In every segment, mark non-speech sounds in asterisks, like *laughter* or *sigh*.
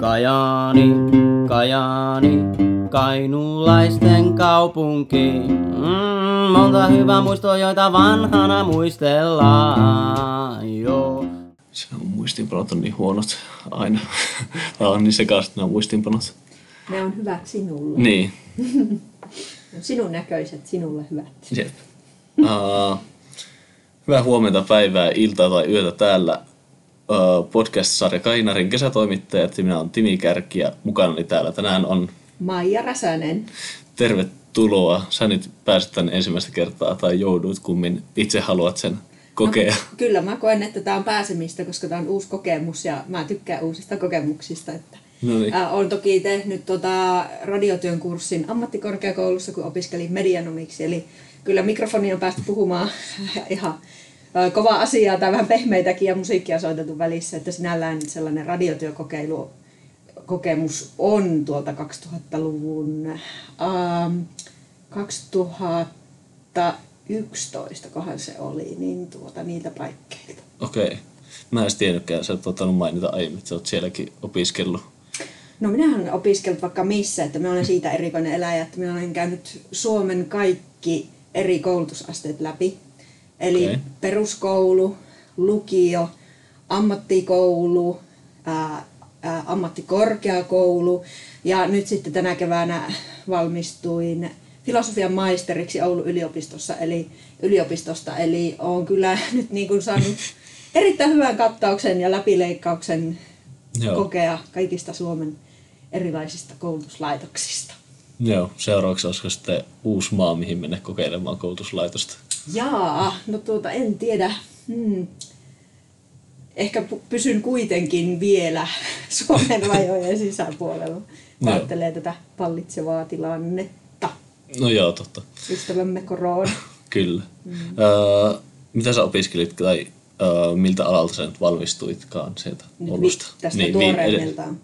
Kajaani, Kajaani, kainulaisten kaupunki. Mm, monta hyvää muistoa, joita vanhana muistellaan. Joo. Se on muistinpanot on niin huonot aina. *laughs* Tai on niin sekaisin nämä muistinpanot. Ne on hyvät sinulle. Niin, *laughs* Sinun näköiset, sinulle hyvät. jep. Uh, hyvää huomenta, päivää, iltaa tai yötä täällä. Podcast-sarja Kainarin kesätoimittajat. Minä olen Timi Kärki ja mukana täällä tänään on Maija Räsänen. tervetuloa. Sä nyt pääset tänne ensimmäistä kertaa tai joudut, kummin itse haluat sen kokea. No, kyllä mä koen, että tämä on pääsemistä, koska tämä on uusi kokemus ja mä tykkään uusista kokemuksista. Että No niin. Ää, Olen toki tehnyt tota radiotyön kurssin ammattikorkeakoulussa, kun opiskelin medianomiksi. Eli kyllä mikrofoni on päästy puhumaan *laughs* ihan kovaa asiaa tai vähän pehmeitäkin ja musiikkia soitettu välissä. Että sinällään sellainen radiotyökokeilu kokemus on tuolta 2000-luvun ähm, 2011, kohan se oli, niin tuota niiltä paikkeilta. Okei. Okay. Mä en edes tiennytkään, sä et ottanut mainita aiemmin, että sä oot sielläkin opiskellut. No minähän opiskellut vaikka missä, että minä olen siitä erikoinen eläjä, että minä olen käynyt Suomen kaikki eri koulutusasteet läpi. Eli Okei. peruskoulu, lukio, ammattikoulu, ää, ää, ammattikorkeakoulu ja nyt sitten tänä keväänä valmistuin filosofian maisteriksi Oulun yliopistossa, eli yliopistosta, eli olen kyllä *laughs* nyt niin kuin saanut *laughs* erittäin hyvän kattauksen ja läpileikkauksen Joo. kokea kaikista Suomen erilaisista koulutuslaitoksista. Joo, seuraavaksi olisiko sitten uusi maa, mihin mennä kokeilemaan koulutuslaitosta. Jaa, no tuota en tiedä. Hmm. Ehkä pysyn kuitenkin vielä *laughs* Suomen rajojen sisäpuolella. *laughs* Joo. Ajattelee tätä pallitsevaa tilannetta. No joo, totta. Ystävämme korona. *laughs* Kyllä. Mm. Öö, mitä sä opiskelit tai öö, miltä alalta sä nyt valmistuitkaan sieltä Nyt Oulusta? tästä Niin, niin, tuoreemmiltaan.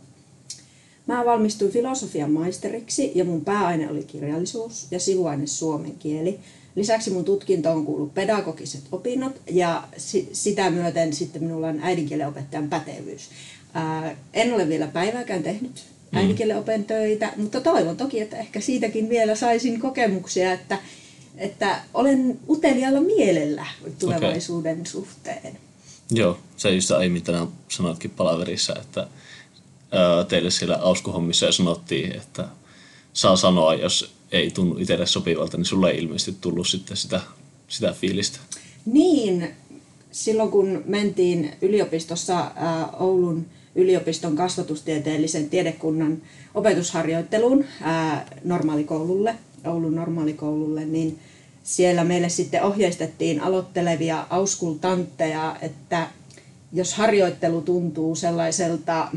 Mä valmistuin filosofian maisteriksi ja mun pääaine oli kirjallisuus ja sivuaine suomen kieli. Lisäksi mun tutkintoon kuuluu pedagogiset opinnot ja si- sitä myöten sitten minulla on äidinkielen opettajan pätevyys. En ole vielä päivääkään tehnyt äidinkielen töitä, mutta toivon toki, että ehkä siitäkin vielä saisin kokemuksia, että, että olen uteliaalla mielellä tulevaisuuden suhteen. Joo, sä just aiemmin tänään sanoitkin palaverissa, että teille siellä auskuhommissa sanottiin, että saa sanoa, jos ei tunnu itselle sopivalta, niin sulle ei ilmeisesti tullut sitten sitä, sitä fiilistä. Niin, silloin kun mentiin yliopistossa ää, Oulun yliopiston kasvatustieteellisen tiedekunnan opetusharjoitteluun ää, normaalikoululle, Oulun normaalikoululle, niin siellä meille sitten ohjeistettiin aloittelevia auskultantteja, että jos harjoittelu tuntuu sellaiselta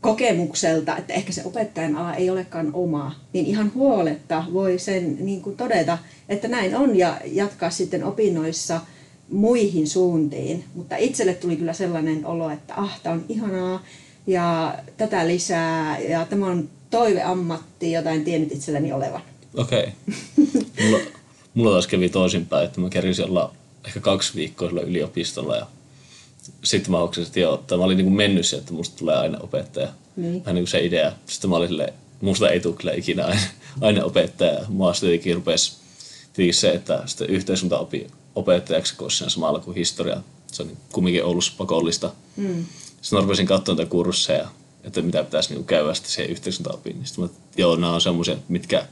kokemukselta, että ehkä se opettajan ala ei olekaan oma, niin ihan huoletta voi sen niin kuin todeta, että näin on ja jatkaa sitten opinnoissa muihin suuntiin. Mutta itselle tuli kyllä sellainen olo, että ah, tämä on ihanaa ja tätä lisää ja tämä on toiveammatti, jota en tiennyt itselläni olevan. Okei. Okay. *laughs* Mulla, mulla taas kävi toisinpäin, että mä kerisin olla ehkä kaksi viikkoa sillä yliopistolla ja sitten mä hoksasin, että joo, että mä olin niin mennyt siihen, että musta tulee aineopettaja. Niin. Vähän niin kuin se idea. Sitten mä olin silleen, musta ei tule kyllä ikinä aine, aineopettaja. Mua sitten jotenkin rupesi tietenkin se, että sitten yhteiskunta opi opettajaksi, kun siinä samalla kuin historia. Se on niin kumminkin Oulussa pakollista. Mm. Sitten mä rupesin katsomaan näitä kursseja, että mitä pitäisi niinku käydä sitten siihen yhteiskuntaopiin. Niin sitten mä, joo, nämä on semmoisia, mitkä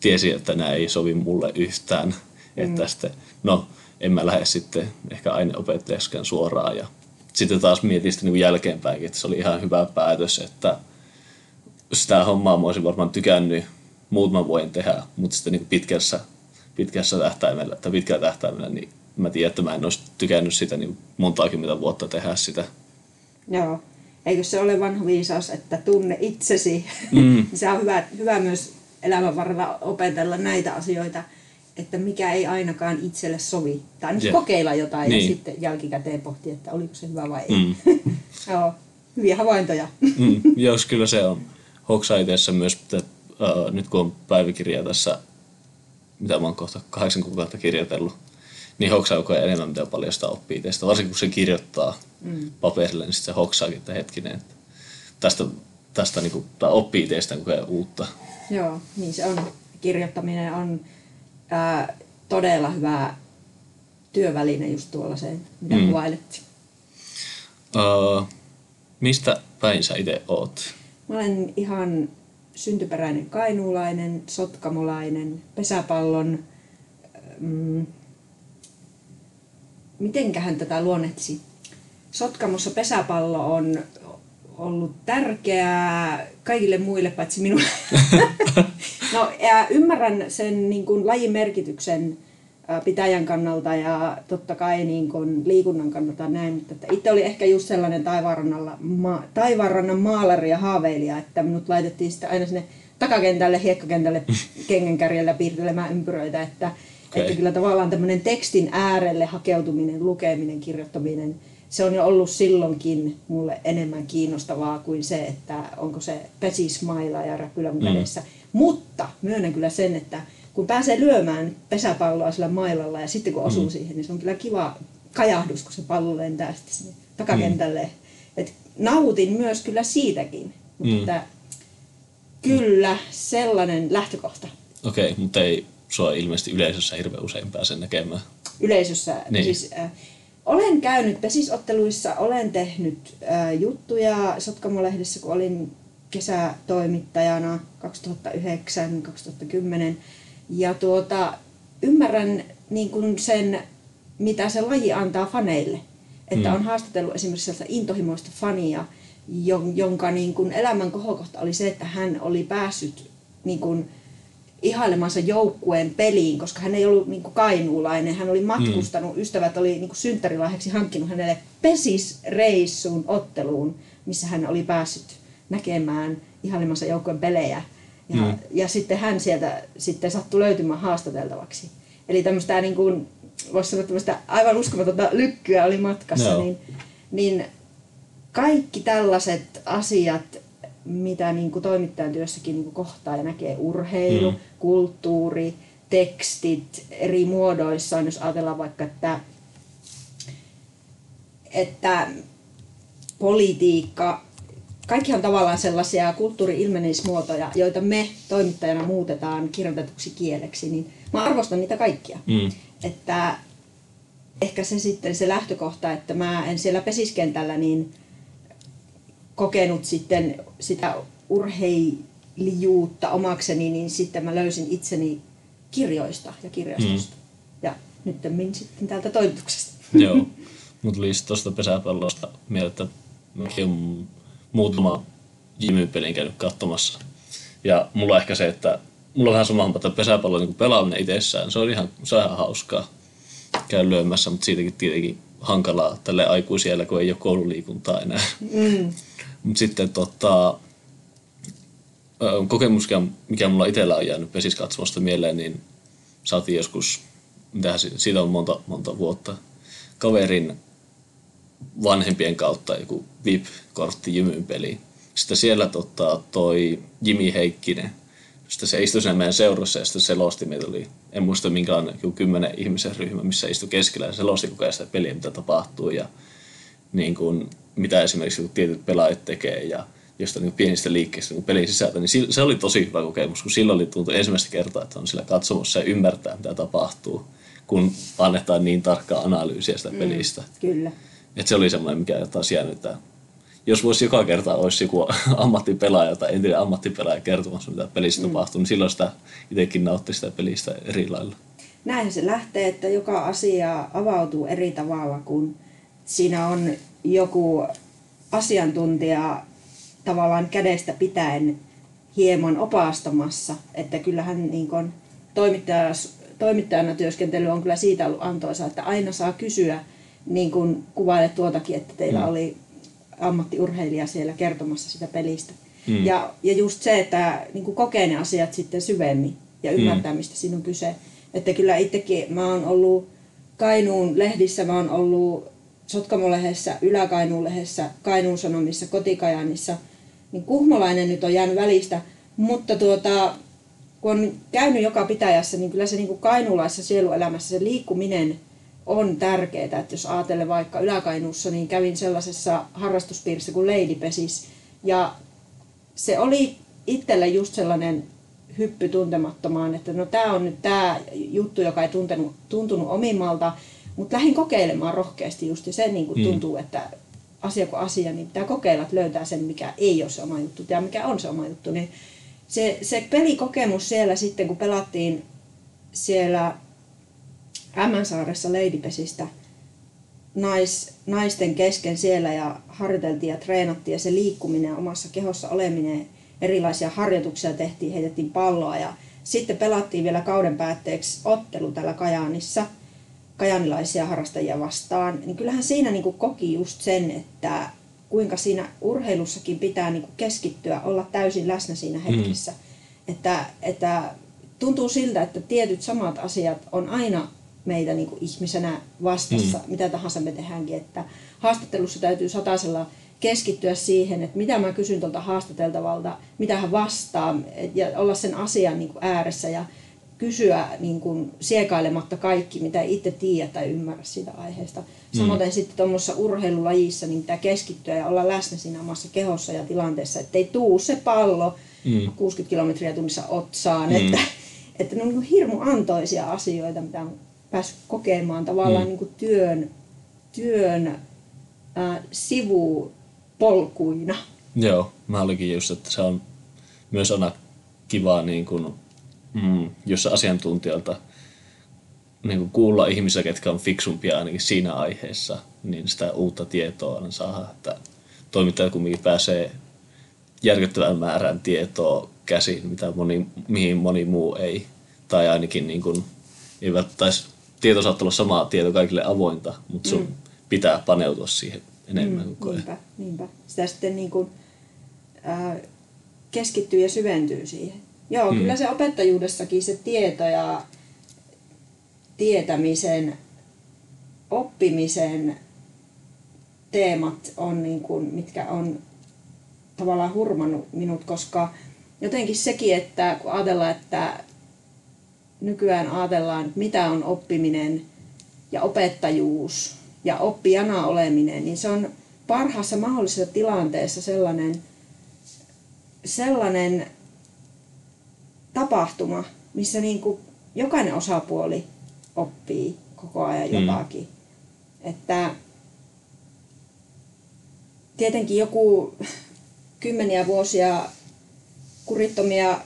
tiesi, että nämä ei sovi mulle yhtään. Mm. Että sitten, no, en mä lähde sitten ehkä aineopettajaskään suoraan. Ja sitten taas mietin sitä niinku jälkeenpäin, että se oli ihan hyvä päätös, että sitä hommaa mä olisin varmaan tykännyt muutaman vuoden tehdä, mutta sitten niin pitkässä, pitkässä tähtäimellä, tai pitkällä tähtäimellä, niin mä tiedän, että mä en olisi tykännyt sitä niin monta kymmentä vuotta tehdä sitä. Joo. Eikö se ole vanha viisaus, että tunne itsesi? Mm. *laughs* se on hyvä, hyvä myös elämän varrella opetella näitä asioita, että mikä ei ainakaan itselle sovi. Tai Jep. kokeilla jotain Niin. ja sitten jälkikäteen pohtia, että oliko se hyvä vai ei. Mm. *laughs* Joo, hyviä havaintoja. Mm, jos kyllä se on. Hoksaa itse myös, että uh, nyt kun on päiväkirja tässä, mitä mä oon kohta kahdeksan kuukautta kirjoitellut, niin ajan enemmän, mitä paljon sitä oppii teistä. Varsinkin kun se kirjoittaa mm. paperille, niin sitten se hoksaakin, että hetkinen, että tästä, tästä niin kuin, tai oppii teistä koko ajan uutta. Joo, niin se on. Kirjoittaminen on ää, todella hyvä työväline just tuollaiseen, mitä mm. kuvailettiin. Uh, mistä päin sä itse oot? Mä olen ihan syntyperäinen kainuulainen, sotkamolainen, pesäpallon... Mm, mitenköhän tätä luonnehtisi? Sotkamossa pesäpallo on ollut tärkeää kaikille muille paitsi minulle. *laughs* no, ja ymmärrän sen niin kuin, lajin merkityksen pitäjän kannalta ja totta kai niin kuin, liikunnan kannalta näin, mutta että itse oli ehkä just sellainen taivaanrannan, ma, taivaanrannan maalari ja haaveilija, että minut laitettiin sitten aina sinne takakentälle, hiekkakentälle *laughs* kengänkärjellä piirtelemään ympyröitä, että, okay. että kyllä tavallaan tämmöinen tekstin äärelle hakeutuminen, lukeminen, kirjoittaminen – se on jo ollut silloinkin mulle enemmän kiinnostavaa kuin se, että onko se pesismaila ja räpylän mm. kädessä. Mutta myönnän kyllä sen, että kun pääsee lyömään pesäpalloa sillä mailalla ja sitten kun osuu mm. siihen, niin se on kyllä kiva kajahdus, kun se pallo lentää sitten sinne takakentälle. Mm. Et nautin myös kyllä siitäkin, mutta mm. että, kyllä sellainen lähtökohta. Okei, okay, mutta ei sua ilmeisesti yleisössä hirveän usein pääse näkemään. Yleisössä, niin. siis äh, olen käynyt pesisotteluissa, olen tehnyt ää, juttuja Sotkamo-lehdessä, kun olin kesätoimittajana 2009-2010. Ja tuota, ymmärrän niin kuin sen, mitä se laji antaa faneille. Että mm. on haastatellut esimerkiksi sellaista intohimoista fania, jonka niin kuin elämän kohokohta oli se, että hän oli päässyt niin kuin ihailemansa joukkueen peliin, koska hän ei ollut niin kuin kainuulainen. Hän oli matkustanut, mm. ystävät oli niin kuin synttärilahjaksi hankkinut hänelle pesisreissuun otteluun, missä hän oli päässyt näkemään ihailemansa joukkueen pelejä. Ja, mm. ja sitten hän sieltä sitten sattui löytymään haastateltavaksi. Eli tämmöistä niin kuin, voisi sanoa tämmöistä aivan uskomatonta lykkyä oli matkassa, no. niin, niin kaikki tällaiset asiat mitä niin kuin toimittajan työssäkin niin kuin kohtaa ja näkee urheilu, mm. kulttuuri, tekstit eri muodoissaan, jos ajatellaan vaikka, että, että politiikka, kaikki on tavallaan sellaisia kulttuuri-ilmenemismuotoja, joita me toimittajana muutetaan kirjoitetuksi kieleksi, niin mä arvostan niitä kaikkia. Mm. Että ehkä se sitten se lähtökohta, että mä en siellä pesiskentällä niin kokenut sitten sitä urheilijuutta omakseni, niin sitten mä löysin itseni kirjoista ja kirjastosta. Mm. Ja nyt sitten täältä toimituksesta. *laughs* Joo, *laughs* mutta tuli tuosta pesäpallosta mieltä, että mäkin muutama jimypelin käynyt katsomassa. Ja mulla on ehkä se, että mulla on vähän sama että pesäpallo niin pelaaminen itsessään, se on ihan, se on ihan hauskaa käy lyömässä, mutta siitäkin tietenkin hankalaa tälle aikuisille, kun ei ole koululiikuntaa enää. Mm. *laughs* Mutta sitten tota, kokemus, mikä mulla itsellä on jäänyt pesiskatsomusta mieleen, niin saatiin joskus, mitähän siitä on monta, monta vuotta, kaverin vanhempien kautta joku VIP-kortti Jymyn peliin. Sitten siellä tota, toi Jimi Heikkinen, sitten se istui siinä meidän seurassa ja sitten selosti, meitä oli, en muista minkälainen, joku kymmenen ihmisen ryhmä, missä istui keskellä ja selosti koko ajan sitä peliä, mitä tapahtuu ja niin kuin, mitä esimerkiksi tietyt pelaajat tekee ja jostain niin pienistä liikkeistä niin pelin sisältä, niin se oli tosi hyvä kokemus, kun silloin oli tuntu ensimmäistä kertaa, että on sillä katsomassa ja ymmärtää, mitä tapahtuu, kun annetaan niin tarkkaa analyysiä sitä mm, pelistä. Mm, kyllä. Et se oli semmoinen, mikä taas jäänyt, että jos voisi joka kerta olisi joku *laughs* ammattipelaaja tai entinen ammattipelaaja kertomassa, mitä pelissä mm. tapahtuu, niin silloin sitä itsekin nautti sitä pelistä eri lailla. Näin se lähtee, että joka asia avautuu eri tavalla, kun siinä on joku asiantuntija tavallaan kädestä pitäen hieman opastamassa, että kyllähän niin kuin toimittaja, toimittajana työskentely on kyllä siitä ollut antoisa, että aina saa kysyä, niin kuin kuvailet tuotakin, että teillä mm. oli ammattiurheilija siellä kertomassa sitä pelistä. Mm. Ja, ja just se, että niin kuin kokee ne asiat sitten syvemmin ja ymmärtää, mm. mistä siinä on kyse. Että kyllä itsekin mä oon ollut Kainuun lehdissä, mä oon ollut Sotkamo-lehdessä, Ylä-Kainuun-lehdessä, Kainuun Sanomissa, Kotikajanissa, niin kuhmolainen nyt on jäänyt välistä, mutta tuota, kun on käynyt joka pitäjässä, niin kyllä se niin kuin kainuulaisessa sieluelämässä se liikkuminen on tärkeää. Että jos ajattelee vaikka Yläkainuussa, niin kävin sellaisessa harrastuspiirissä kuin Lady Pesis, Ja se oli itselle just sellainen hyppy tuntemattomaan, että no tämä on nyt tämä juttu, joka ei tuntenut, tuntunut omimmalta, mutta lähdin kokeilemaan rohkeasti just ja se niin kuin tuntuu, mm. että asia kuin asia, niin pitää kokeilla, että löytää sen, mikä ei ole se oma juttu ja mikä on se oma juttu. Niin se, se pelikokemus siellä sitten, kun pelattiin siellä Ämmänsaaressa Leidipesistä nais, naisten kesken siellä ja harjoiteltiin ja treenattiin ja se liikkuminen omassa kehossa oleminen, erilaisia harjoituksia tehtiin, heitettiin palloa ja sitten pelattiin vielä kauden päätteeksi ottelu täällä Kajaanissa kajanilaisia harrastajia vastaan, niin kyllähän siinä niin koki just sen, että kuinka siinä urheilussakin pitää niin keskittyä, olla täysin läsnä siinä hetkessä. Mm. Että, että tuntuu siltä, että tietyt samat asiat on aina meitä niin kuin ihmisenä vastassa, mm. mitä tahansa me tehdäänkin. Että haastattelussa täytyy satasella keskittyä siihen, että mitä mä kysyn tuolta haastateltavalta, mitä hän vastaa, ja olla sen asian niin kuin ääressä ja kysyä niin kuin siekailematta kaikki, mitä itse tiedät tai ymmärrä siitä aiheesta. Mm. Samoin sitten tuommoisessa urheilulajissa niin pitää keskittyä ja olla läsnä siinä omassa kehossa ja tilanteessa, ettei tuu se pallo mm. 60 kilometriä tunnissa otsaan. Mm. Että, että ne on niin hirmu antoisia asioita, mitä on päässyt kokemaan tavallaan mm. niin kuin työn, työn äh, sivupolkuina. Joo, mä olikin just, että se on myös aina kivaa niin kuin, mm, jos asiantuntijalta niin kuin kuulla ihmisiä, ketkä on fiksumpia ainakin siinä aiheessa, niin sitä uutta tietoa aina saa, että toimittaja kumminkin pääsee järkyttävän määrän tietoa käsiin, mitä moni, mihin moni muu ei. Tai ainakin niin kuin, ei välttäisi, tieto saattaa olla samaa tieto kaikille avointa, mutta sun mm. pitää paneutua siihen enemmän mm, kuin niinpä, niinpä. Sitä sitten niin kuin, äh, keskittyy ja syventyy siihen. Joo, mm. kyllä se opettajuudessakin se tieto ja tietämisen, oppimisen teemat on niin kuin, mitkä on tavallaan hurmannut minut, koska jotenkin sekin, että kun ajatellaan, että nykyään ajatellaan, että mitä on oppiminen ja opettajuus ja oppijana oleminen, niin se on parhaassa mahdollisessa tilanteessa sellainen, sellainen tapahtuma, missä niin kuin jokainen osapuoli oppii koko ajan mm. jotakin. Mm. Että tietenkin joku kymmeniä vuosia kurittomia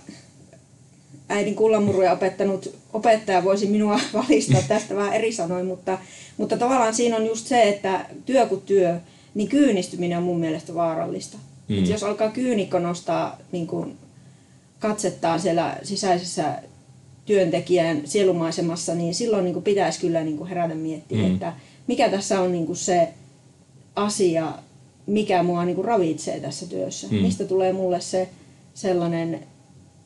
äidin kullanmuruja opettanut opettaja voisi minua *laughs* valistaa tästä vähän eri sanoin, mutta, mutta tavallaan siinä on just se, että työ kuin työ, niin kyynistyminen on mun mielestä vaarallista. Mm. Et jos alkaa kyynikko nostaa niin kuin katsettaan siellä sisäisessä työntekijän sielumaisemassa, niin silloin niin pitäisi kyllä niin herätä miettiä, mm. että mikä tässä on niin se asia, mikä mua niin ravitsee tässä työssä. Mm. Mistä tulee mulle se sellainen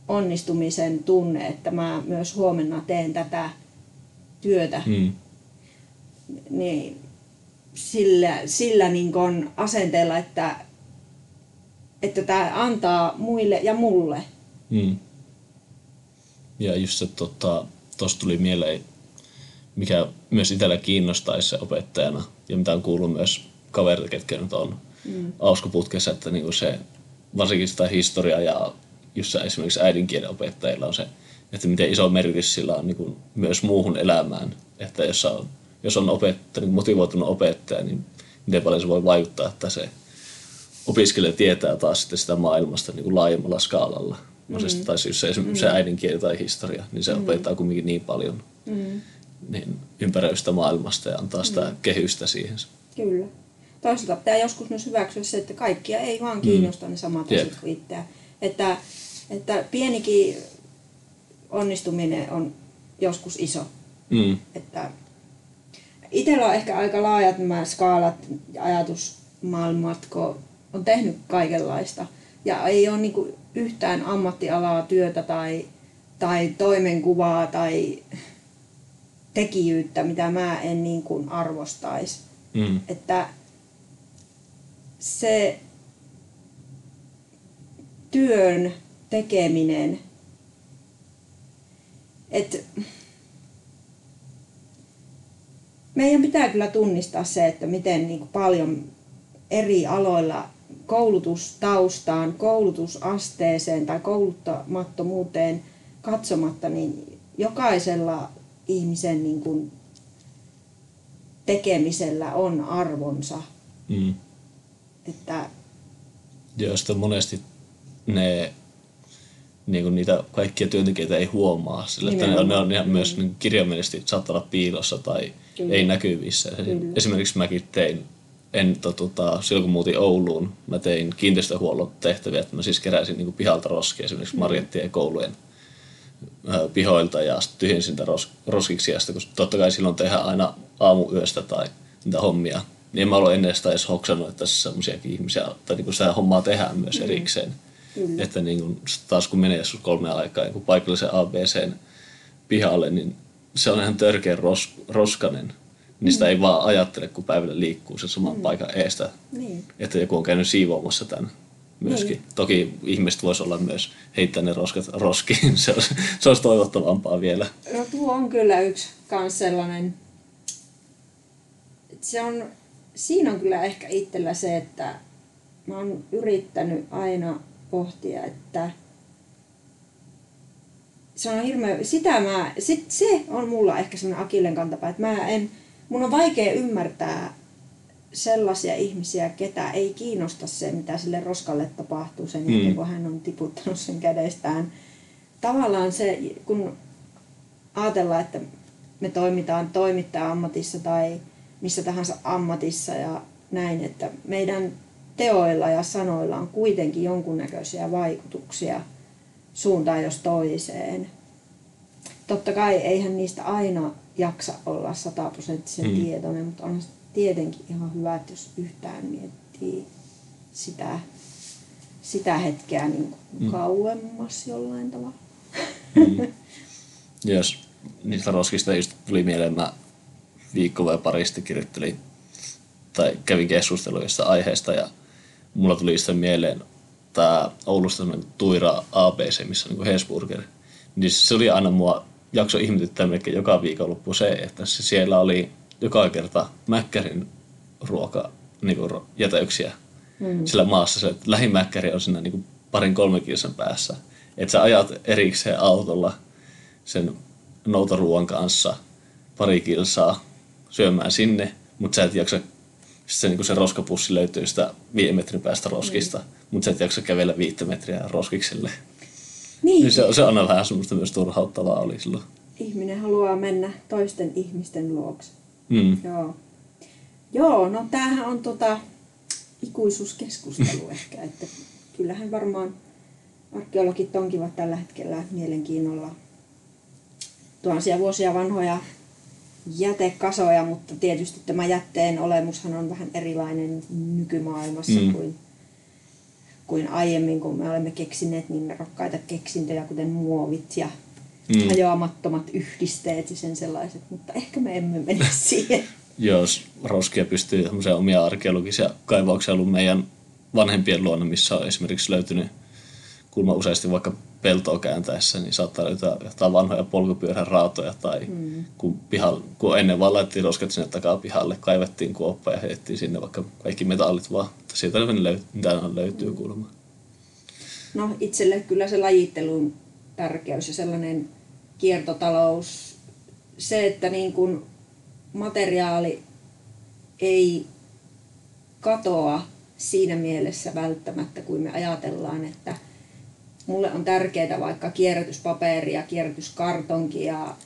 onnistumisen tunne, että mä myös huomenna teen tätä työtä. Mm. Niin sillä, sillä niin kuin asenteella, että, että tämä antaa muille ja mulle – Mm. Ja just se, tota, tuossa tuli mieleen, mikä myös itsellä kiinnostaisi se opettajana, ja mitä on kuullut myös kaverilta, ketkä nyt on mm. auskoputkessa, että niinku se, varsinkin sitä historiaa ja just se esimerkiksi äidinkielen opettajilla on se, että miten iso merkitys sillä on niin myös muuhun elämään. Että jos on, jos on opettaja, niin motivoitunut opettaja, niin miten paljon se voi vaikuttaa, että se opiskelija tietää taas sitten sitä maailmasta niin kuin laajemmalla skaalalla. Mm. tai siis se, mm. se äidinkieli tai historia, niin se mm. opettaa kuitenkin niin paljon mm. niin ympäröistä maailmasta ja antaa sitä mm. kehystä siihen. Kyllä. Toisaalta pitää joskus myös hyväksyä se, että kaikkia ei vaan kiinnosta mm. ne samat asiat kuin itseä. Että, että pienikin onnistuminen on joskus iso. Mm. Että itsellä on ehkä aika laajat nämä skaalat ja ajatusmaailmat, kun on tehnyt kaikenlaista. Ja ei ole niin kuin yhtään ammattialaa, työtä tai, tai toimenkuvaa tai tekijyyttä, mitä mä en niin kuin arvostaisi. Mm. Että se työn tekeminen, että meidän pitää kyllä tunnistaa se, että miten niin paljon eri aloilla koulutustaustaan, koulutusasteeseen tai kouluttamattomuuteen katsomatta, niin jokaisella ihmisen niin kuin tekemisellä on arvonsa. Mm. Että Joo, sitten monesti ne, niin kuin niitä kaikkia työntekijöitä ei huomaa, sillä että ne on, ne on ihan myös niin kirjaimellisesti saattaa olla piilossa tai Kyllä. ei näkyvissä. Kyllä. Esimerkiksi mäkin tein, en, tota, silloin kun muutin Ouluun, mä tein kiinteistöhuollon tehtäviä, että mä siis keräsin niin kuin pihalta roskia esimerkiksi Marjattien ja koulujen ö, pihoilta ja sitten tyhjensin niitä ros, roskiksi ja sitten, kun totta kai silloin tehdään aina aamuyöstä tai niitä hommia, niin en mä ollut ennen sitä edes hoksannut, että tässä semmoisiakin ihmisiä, tai niin kuin sitä hommaa tehdään myös erikseen. Kyllä. Että niin kuin, taas kun menee joskus kolme aikaa niin paikallisen ABCn pihalle, niin se on ihan törkeä ros, roskanen. Niin sitä ei vaan ajattele, kun päivällä liikkuu sen saman paikan eestä. niin. Että joku on käynyt siivoamassa tämän myöskin. Niin. Toki ihmiset voisi olla myös heittää ne roskat roskiin. *laughs* Se olisi, se olisi toivottavampaa vielä. No tuo on kyllä yksi kans sellainen, se on, siinä on kyllä ehkä itsellä se, että mä oon yrittänyt aina pohtia, että se on hirveä, sitä mä, sit, se on mulla ehkä semmoinen akillen kantapää, että mä en, mun on vaikea ymmärtää sellaisia ihmisiä, ketä ei kiinnosta se, mitä sille roskalle tapahtuu sen jälkeen, kun hän on tiputtanut sen kädestään. Tavallaan se, kun ajatellaan, että me toimitaan toimittaja-ammatissa tai missä tahansa ammatissa ja näin, että meidän teoilla ja sanoilla on kuitenkin jonkunnäköisiä vaikutuksia suuntaan jos toiseen. Totta kai eihän niistä aina jaksa olla sataprosenttisen Mm. tietoinen, mutta on tietenkin ihan hyvä, että jos yhtään miettii sitä, sitä hetkeä niin kuin kauemmas jollain tavalla. *laughs* Jos niistä roskista just tuli mieleen, mä viikko vai pari sitten kirjoittelin tai kävin keskustelua jostain aiheesta ja mulla tuli sitten mieleen tämä Oulusta Tuira ABC, missä on niin Hesburger. Niin se oli aina mua jakso ihmetyttää melkein joka viikonloppu se, että se siellä oli joka kerta Mäkkärin ruoka niin kuin jätäyksiä mm. sillä maassa. Se että lähimäkkäri on siinä niin kuin parin kolmen kilsan päässä. Että sä ajat erikseen autolla sen noutaruuan kanssa pari kilsaa syömään sinne, mutta sä et jaksa, se, niin se roskapussi löytyy sitä viiden metrin päästä roskista, mm. mutta sä et jaksa kävellä viittä metriä roskikselle. Niin, Niin se, se on aina vähän semmoista myös turhauttavaa oli silloin. ihminen haluaa mennä toisten ihmisten luokse. Mm. Joo. Joo, no tämähän on tota ikuisuuskeskustelu *laughs* ehkä, että kyllähän varmaan arkeologit onkivat tällä hetkellä mielenkiinnolla tuhansia vuosia vanhoja jätekasoja, mutta tietysti tämä jätteen olemushan on vähän erilainen nykymaailmassa Mm. kuin, kuin aiemmin, kun me olemme keksineet niin rakkaita keksintöjä, kuten muovit ja Mm. hajoamattomat yhdisteet ja sen sellaiset, mutta ehkä me emme mene *laughs* siihen. Jos roskia pystyy omia arkeologisia kaivauksia ollut meidän vanhempien luona, missä on esimerkiksi löytynyt kulma useasti vaikka peltoa kääntäessä, niin saattaa löytää jotain vanhoja polkupyörän raatoja tai mm. kun, pihalla, kun ennen vaan laitettiin roskat sinne takaa pihalle, kaivettiin kuoppa ja heitettiin sinne vaikka kaikki metallit vaan. Mutta Sieltä ne löytyy, löytyy kuulemma. No itselle kyllä se lajittelun tärkeys ja sellainen kiertotalous, se, että niin kuin materiaali ei katoa siinä mielessä välttämättä, kuin me ajatellaan, että mulle on tärkeää vaikka kierrätyspaperi ja kierrätyskartonki ja,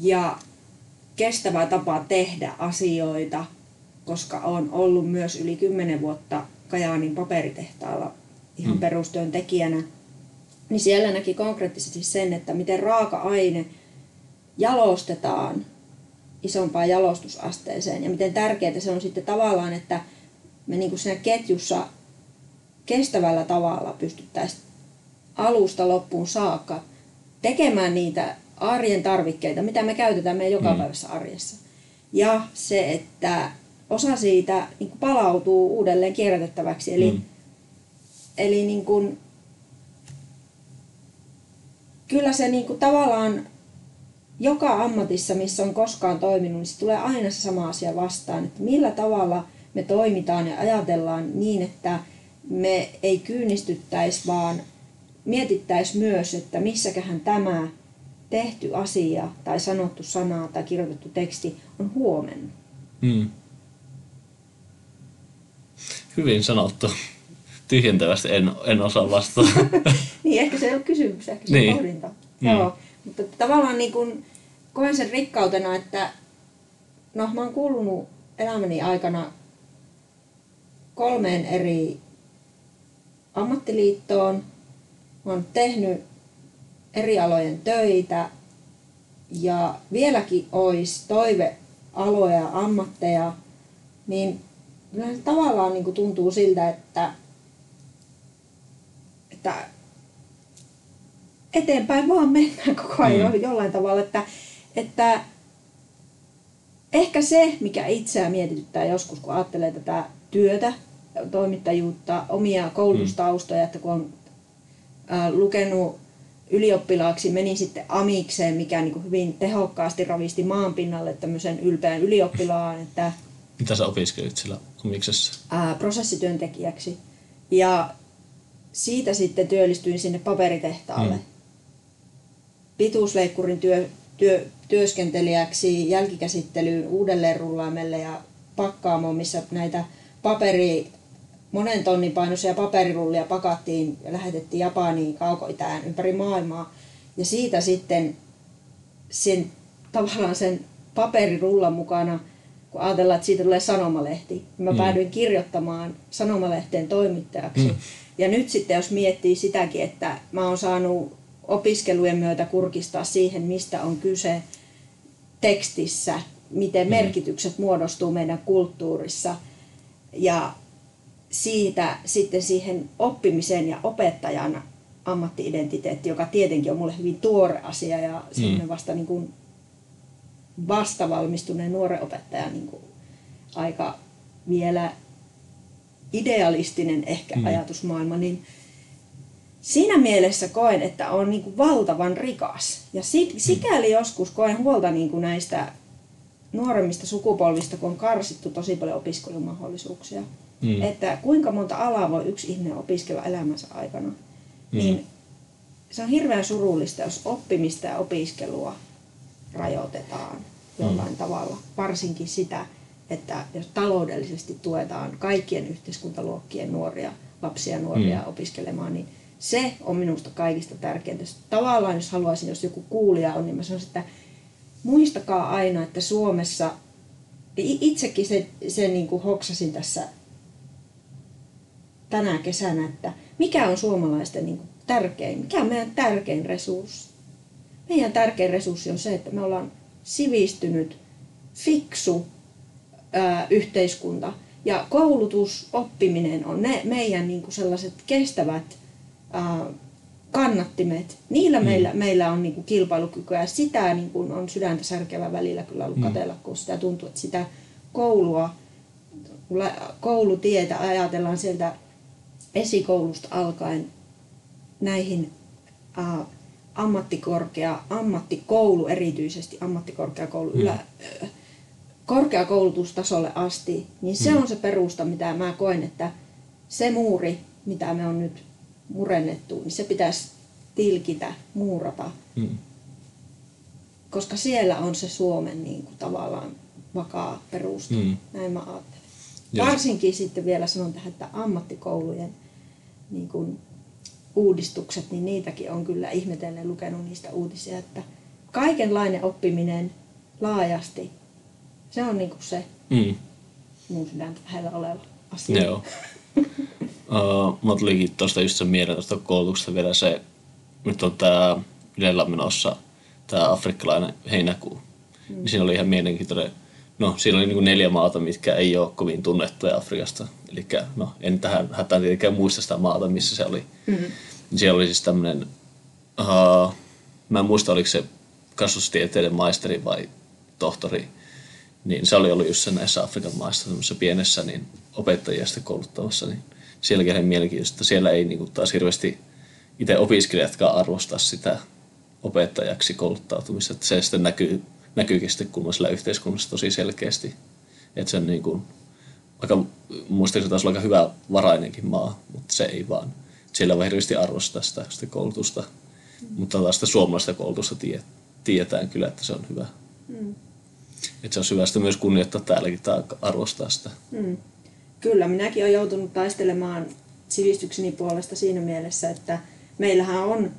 ja kestävä tapa tehdä asioita, koska on ollut myös yli 10 vuotta Kajaanin paperitehtaalla ihan Mm. perustyöntekijänä, niin siellä näki konkreettisesti sen, että miten raaka-aine jalostetaan isompaan jalostusasteeseen ja miten tärkeää se on sitten tavallaan, että me niin kuin siinä ketjussa kestävällä tavalla pystyttäisiin alusta loppuun saakka tekemään niitä arjen tarvikkeita, mitä me käytetään meidän jokapäiväisessä arjessa. Ja se, että osa siitä niin palautuu uudelleen kierrätettäväksi. Eli, Mm. mm. eli niin kuin, kyllä se niin kuin tavallaan joka ammatissa, missä on koskaan toiminut, niin se tulee aina se sama asia vastaan, että millä tavalla me toimitaan ja ajatellaan niin, että me ei kyynistyttäisi, vaan mietittäisi myös, että missäköhän tämä tehty asia tai sanottu sana tai kirjoitettu teksti on huomenna. Mm. Hyvin sanottu. Tyhjentävästi en, en osaa vastata. *laughs* niin, ehkä se ei ole kysymys, ehkä se Niin. on pohdinta. Mm. Joo, mutta tavallaan niin kuin koen sen rikkautena, että no mä oon kuulunut elämäni aikana kolmeen eri ammattiliittoon. Oon tehnyt eri alojen töitä ja vieläkin olisi toivealoja ja ammatteja, niin tavallaan niin kuin tuntuu siltä, että, että eteenpäin vaan mennään koko ajan Mm. jollain tavalla, että, että ehkä se, mikä itseä mietityttää joskus, kun ajattelee tätä työtä, toimittajuutta, omia koulutustaustoja, että kun on ää, lukenut ylioppilaaksi, meni sitten amikseen, mikä niin kuin hyvin tehokkaasti ravisti maanpinnalle tämmöisen ylpeän ylioppilaan, että Mitä sä opiskelit siellä omiksessa? ää, prosessityöntekijäksi. Ja siitä sitten työllistyin sinne paperitehtaalle. Mm. Pituusleikkurin työ, työ, työskentelijäksi, jälkikäsittelyyn, uudelleenrullaamelle ja pakkaamoon, missä näitä paperi, monen tonnin painoisia paperirullia pakattiin ja lähetettiin Japaniin, kaukoitään, ympäri maailmaa. Ja siitä sitten sen, tavallaan sen paperirullan mukana, kun ajatellaan, että siitä tulee sanomalehti, niin mä Mm. päädyin kirjoittamaan sanomalehteen toimittajaksi. Mm. Ja nyt sitten jos miettii sitäkin, että mä oon saanut opiskelujen myötä kurkistaa siihen, mistä on kyse tekstissä, miten Mm. merkitykset muodostuu meidän kulttuurissa ja siitä sitten siihen oppimiseen ja opettajan ammattiidentiteetti, joka tietenkin on mulle hyvin tuore asia ja semmoinen vasta niin kuin vastavalmistuneen nuoren opettajan niin kuin aika vielä idealistinen ehkä Mm. mm. ajatusmaailma, niin siinä mielessä koen, että on niin kuin valtavan rikas. Ja si- sikäli joskus koen huolta niin kuin näistä nuoremmista sukupolvista, kun on karsittu tosi paljon opiskelumahdollisuuksia. Mm. Mm. Että kuinka monta alaa voi yksi ihminen opiskella elämänsä aikana. Mm. Mm. Niin se on hirveän surullista, jos oppimista ja opiskelua rajoitetaan jollain mm. tavalla. Varsinkin sitä, että jos taloudellisesti tuetaan kaikkien yhteiskuntaluokkien nuoria, lapsia ja nuoria Mm. mm. opiskelemaan, niin se on minusta kaikista tärkeintä. Tavallaan jos haluaisin, jos joku kuulija on, niin mä sanoisin, että muistakaa aina, että Suomessa, itsekin se, se niin kuin hoksasin tässä tänä kesänä, että mikä on suomalaisten niin kuin tärkein, mikä on meidän tärkein resurssi. Meidän tärkein resurssi on se, että me ollaan sivistynyt, fiksu ää, yhteiskunta. Ja koulutus, oppiminen on ne meidän niin kuin sellaiset kestävät ää, kannattimet. Niillä meillä, meillä on niin kuin kilpailukykyä ja sitä niin kuin on sydäntä särkevä välillä kyllä ollut Mm. katella, kun sitä tuntuu, että sitä koulua, koulutietä ajatellaan sieltä esikoulusta alkaen näihin ää, ammattikorkea, ammattikoulu erityisesti, ammattikorkeakoulu, Mm. ylä, ö, korkeakoulutustasolle asti, niin se Mm. on se perusta, mitä mä koen, että se muuri, mitä me on nyt murennettu, niin se pitäisi tilkitä, muurata, Mm. koska siellä on se Suomen niin kuin, tavallaan vakaa perusta. Mm. Näin mä ajattelen. Joo. Varsinkin sitten vielä sanon tähän, että ammattikoulujen niin kuin, uudistukset, niin niitäkin on kyllä ihmetellen lukenut niistä uutisia, että kaikenlainen oppiminen laajasti, se on niin kuin se Mm. mun sydäntä lähellä oleva asia. Joo. *laughs* Uh, mä tulikin tuosta just sen mieleen tuosta koulutuksesta vielä se, nyt on tää Ylellä menossa tää afrikkalainen heinäkuu. Mm. Niin siinä oli ihan mielenkiintoinen, no siinä oli niinku neljä maata, mitkä ei ole kovin tunnettuja Afrikasta. Eli no en tähän hätään tietenkään muista sitä maata, missä se oli. Mm. Niin siellä oli siis tämmönen, uh, mä en muista oliko se kasvustieteiden maisteri vai tohtori, niin se oli ollut just se näissä Afrikan maissa tämmöisessä pienessä niin opettajia sitten kouluttamassa, niin sielläkin ihan mielenkiintoista, että siellä ei niin taas hirveästi itse opiskelijatkaan arvosta sitä opettajaksi kouluttautumista, että se sitten näkyy, näkyykin sitten kummallisella yhteiskunnassa tosi selkeästi, että sen niin kuin aika, muistaakseni taisi olla aika hyvä varainenkin maa, mutta se ei vaan. Siellä voi hirveästi arvostaa sitä, sitä koulutusta. Mm. Mutta taas sitä suomalaista koulutusta tie, tietään kyllä, että se on hyvä. Mm. Että se on hyvä sitä myös kunnioittaa täälläkin tai arvostaa sitä. Mm. Kyllä, minäkin olen joutunut taistelemaan sivistykseni puolesta siinä mielessä, että meillähän on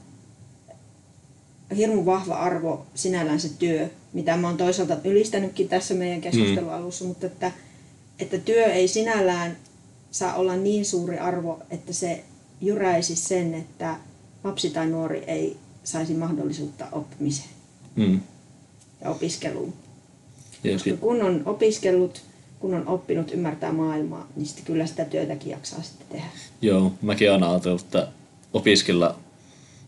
hirmu vahva arvo sinällään se työ, mitä mä oon toisaalta ylistänytkin tässä meidän keskustelun alussa, mm. mutta että, että työ ei sinällään saa olla niin suuri arvo, että se jyräisi sen, että lapsi tai nuori ei saisi mahdollisuutta oppimiseen mm. ja opiskeluun. Koska kun on opiskellut, kun on oppinut ymmärtää maailmaa, niin sitten kyllä sitä työtäkin jaksaa sitten tehdä. Joo, mäkin olen ajatellut, että opiskella,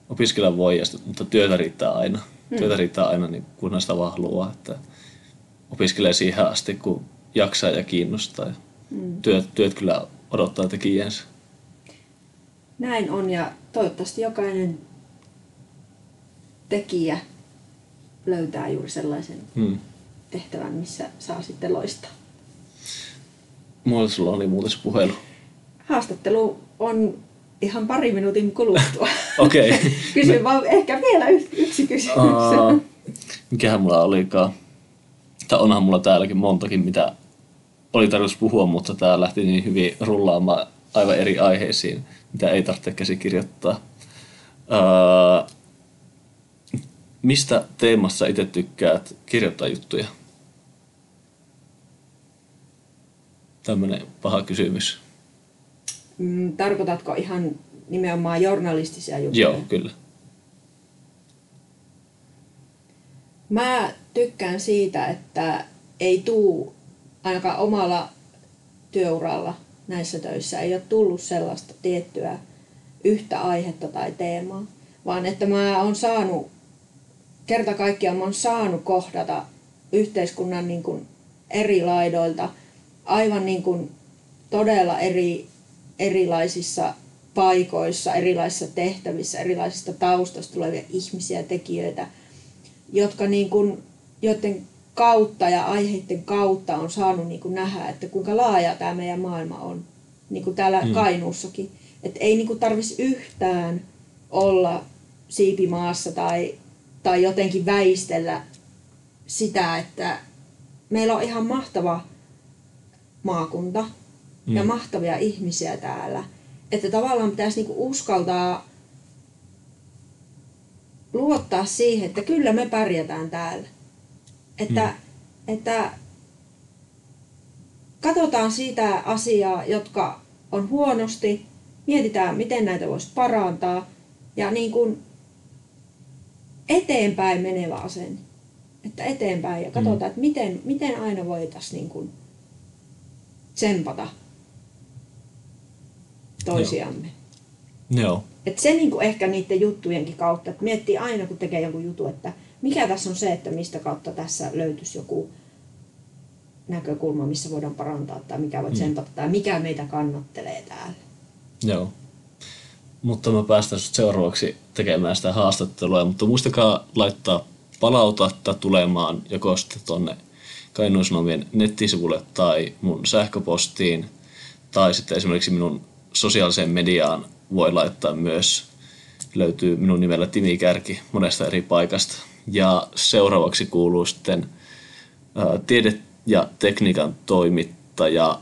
opiskella voi, mutta työtä riittää aina. Hmm. Työtä riittää aina, niin kunhan sitä vaan haluaa, että opiskelee siihen asti, kun jaksaa ja kiinnostaa. Hmm. Työt, työt kyllä odottaa tekijänsä. Näin on ja toivottavasti jokainen tekijä löytää juuri sellaisen hmm. tehtävän, missä saa sitten loistaa. Mulla sulla oli muuten puhelu. Haastattelu on ihan pari minuutin kuluttua. *laughs* Okei. Okay. *laughs* Kysyn vaan ehkä vielä yksi kysymys. Uh, mikähän mulla olikaan? Tai onhan mulla täälläkin montakin, mitä oli tarkoitus puhua, mutta tää lähti niin hyvin rullaamaan aivan eri aiheisiin, mitä ei tarvitse käsikirjoittaa. Uh, mistä teemassa itse tykkäät kirjoittaa juttuja? Tämmöinen paha kysymys. Mm, tarkoitatko ihan nimenomaan journalistisia juttuja? Joo, kyllä. Mä tykkään siitä, että ei tuu ainakaan omalla työuralla näissä töissä ei ole tullut sellaista tiettyä yhtä aihetta tai teemaa, vaan että mä oon saanut, kerta kaikkiaan mä oon saanut kohdata yhteiskunnan niin kuin eri laidoilta aivan niin kuin todella eri, erilaisissa paikoissa, erilaisissa tehtävissä, erilaisista taustasta tulevia ihmisiä, tekijöitä, jotka niin kuin, joiden kautta ja aiheiden kautta on saanut niin kuin nähdä, että kuinka laaja tämä meidän maailma on, niin kuin täällä mm. Kainuussakin. Että ei niin tarvitsisi yhtään olla siipimaassa tai, tai jotenkin väistellä sitä, että meillä on ihan mahtava maakunta mm. ja mahtavia ihmisiä täällä. Että tavallaan pitäisi niinku uskaltaa luottaa siihen, että kyllä me pärjätään täällä. Että, mm. että katsotaan siitä asiaa, jotka on huonosti, mietitään, miten näitä voisi parantaa ja niin kuin eteenpäin menevä asenne. Että eteenpäin ja katsotaan, mm. että miten, miten aina voitaisiin niin kuin tsempata toisiamme. Joo. Joo. Et se niinku ehkä niiden juttujenkin kautta, että miettii aina kun tekee jonkun jutun, että mikä tässä on se, että mistä kautta tässä löytyisi joku näkökulma, missä voidaan parantaa tai mikä voi mm. tsempata tai mikä meitä kannattelee täällä. Joo. Mutta mä päästään seuraavaksi tekemään sitä haastattelua, mutta muistakaa laittaa palautetta tulemaan joko sitten tuonne Kainuun Sanomien nettisivulle tai mun sähköpostiin tai sitten esimerkiksi minun sosiaaliseen mediaan voi laittaa myös. Löytyy minun nimellä Timi Kärki monesta eri paikasta. Ja seuraavaksi kuuluu sitten ää, tiede- ja tekniikan toimittaja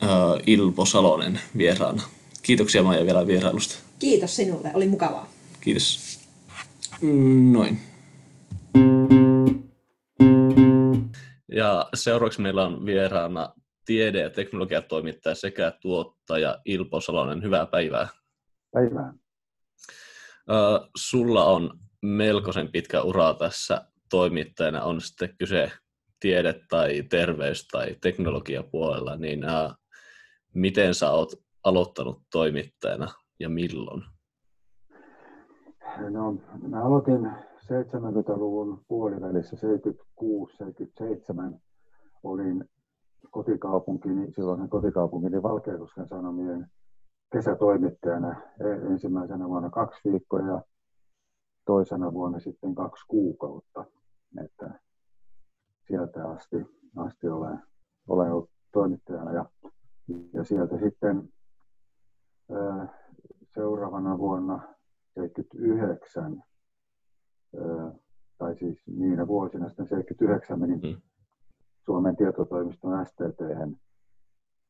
ää, Ilpo Salonen vieraana. Kiitoksia Maija vielä vierailusta. Kiitos sinulle, oli mukavaa. Kiitos. Noin. Ja seuraavaksi meillä on vieraana tiede- ja teknologiatoimittaja sekä tuottaja Ilpo Salonen. Hyvää päivää. Päivää. Uh, sulla on melkoisen pitkä ura tässä toimittajana, on sitten kyse tiede- tai terveys- tai teknologiapuolella, niin uh, miten sä oot aloittanut toimittajana ja milloin? No, mä aloitin 70-luvun puolivälissä 76-77 olin kotikaupunkini, silloin kotikaupunkini Valkeakosken Sanomien kesätoimittajana e, ensimmäisenä vuonna kaksi viikkoa ja toisena vuonna sitten kaksi kuukautta. Että sieltä asti, asti olen, olen uutistoimittajana ja, ja sieltä sitten seuraavana vuonna 79, tai siis niinä vuosina sitten 79 menin mm. Suomen tietotoimiston STT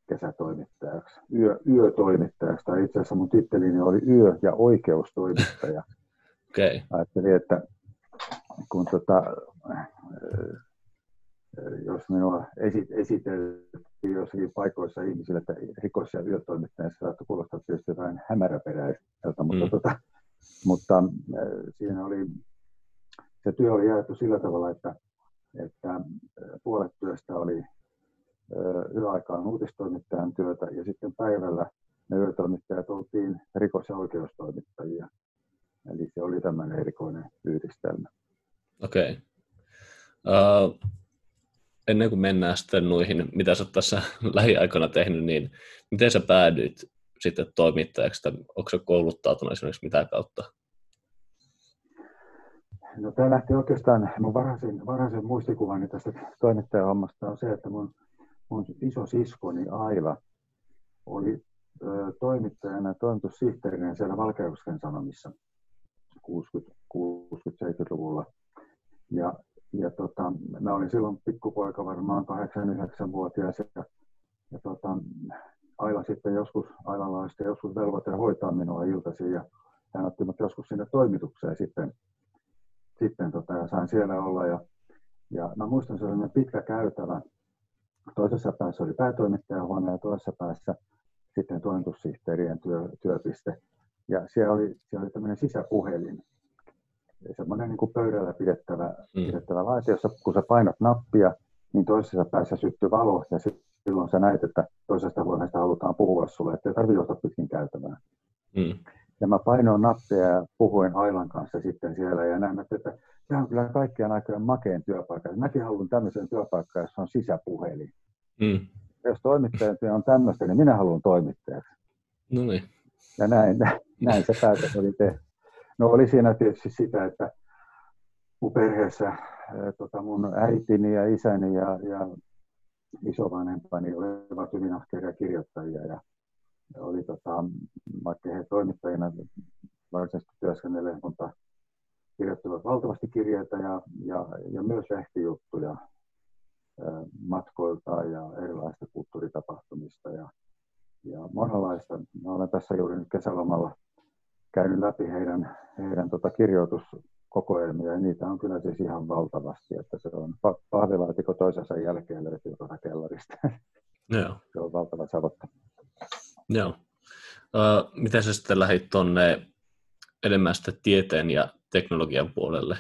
kesätoimittajaksi, yö, yötoimittajaksi, tai itse asiassa mun tittelini oli yö- ja oikeustoimittaja. *laughs* okay. Ajattelin, että kun tota, jos minua esiteltiin jossakin paikoissa ihmisille, että rikos- ja yötoimittajassa saattoi kuulostaa tietysti jotain hämäräperäiseltä, mutta, mm. tota, mutta siinä oli, se työ oli jaettu sillä tavalla, että, että puolet työstä oli yöaikaan uutistoimittajan työtä ja sitten päivällä ne yötoimittajat oltiin rikos- ja oikeustoimittajia. Eli se oli tämmöinen erikoinen yhdistelmä. Okei. Okay. Uh, ennen kuin mennään sitten noihin, mitä sä tässä *laughs* lähiaikana tehnyt, niin miten sä päädyit sitten toimittajaksi, onko se kouluttautunut esimerkiksi mitä kautta? No tämä lähti oikeastaan, mun varhaisin, varhaisin muistikuvani tästä toimittajahommasta on se, että mun, mun iso siskoni Aila oli ö, toimittajana toimitussihteerinä siellä Valkeuksen Sanomissa 60-70-luvulla. Ja ja tota, mä olin silloin pikkupoika varmaan 8-9-vuotias ja, ja tota, Aila sitten joskus, Ailalla sitten joskus velvoite hoitaa minua iltaisin ja hän otti mut joskus sinne toimitukseen sitten, sitten tota, ja sain siellä olla ja, ja mä muistan se oli pitkä käytävä. Toisessa päässä oli päätoimittajahuone ja toisessa päässä sitten toimitussihteerien työ, työpiste. Ja siellä oli, siellä oli tämmöinen sisäpuhelin, semmoinen niin kuin pöydällä pidettävä, mm. pidettävä laite, jossa kun sä painat nappia, niin toisessa päässä syttyy valo ja silloin sä näet, että toisesta huoneesta halutaan puhua sulle, ettei tarvitse johtaa pitkin käytävää. Mm. Ja mä painoin nappia ja puhuin Ailan kanssa sitten siellä ja näin, että se on kyllä kaikkien aikojen makeen työpaikka. Mäkin haluan tämmöisen työpaikkaan, jossa on sisäpuhelin. Mm. Jos toimittajan työ on tämmöistä, niin minä haluan toimittajaksi. No niin. Ja näin, *laughs* näin se päätös oli tehty. No oli siinä tietysti sitä, että mun perheessä tota mun äitini ja isäni ja, ja isovanhempani olivat hyvin ahkeria kirjoittajia ja oli tota, vaikka he toimittajina varsinaisesti työskennelleet, mutta kirjoittivat valtavasti kirjeitä ja, ja, ja myös lehtijuttuja matkoilta ja erilaisista kulttuuritapahtumista ja, ja monenlaista. Mä olen tässä juuri nyt kesälomalla käynyt läpi heidän, heidän tota kirjoituskokoelmia, ja niitä on kyllä siis ihan valtavasti, että se on pahvilaatikko toisensa jälkeen löytyy tuota kellarista. Joo. Se on valtava savotta. Joo. Uh, miten sä sitten lähdit tuonne enemmän sitten tieteen ja teknologian puolelle?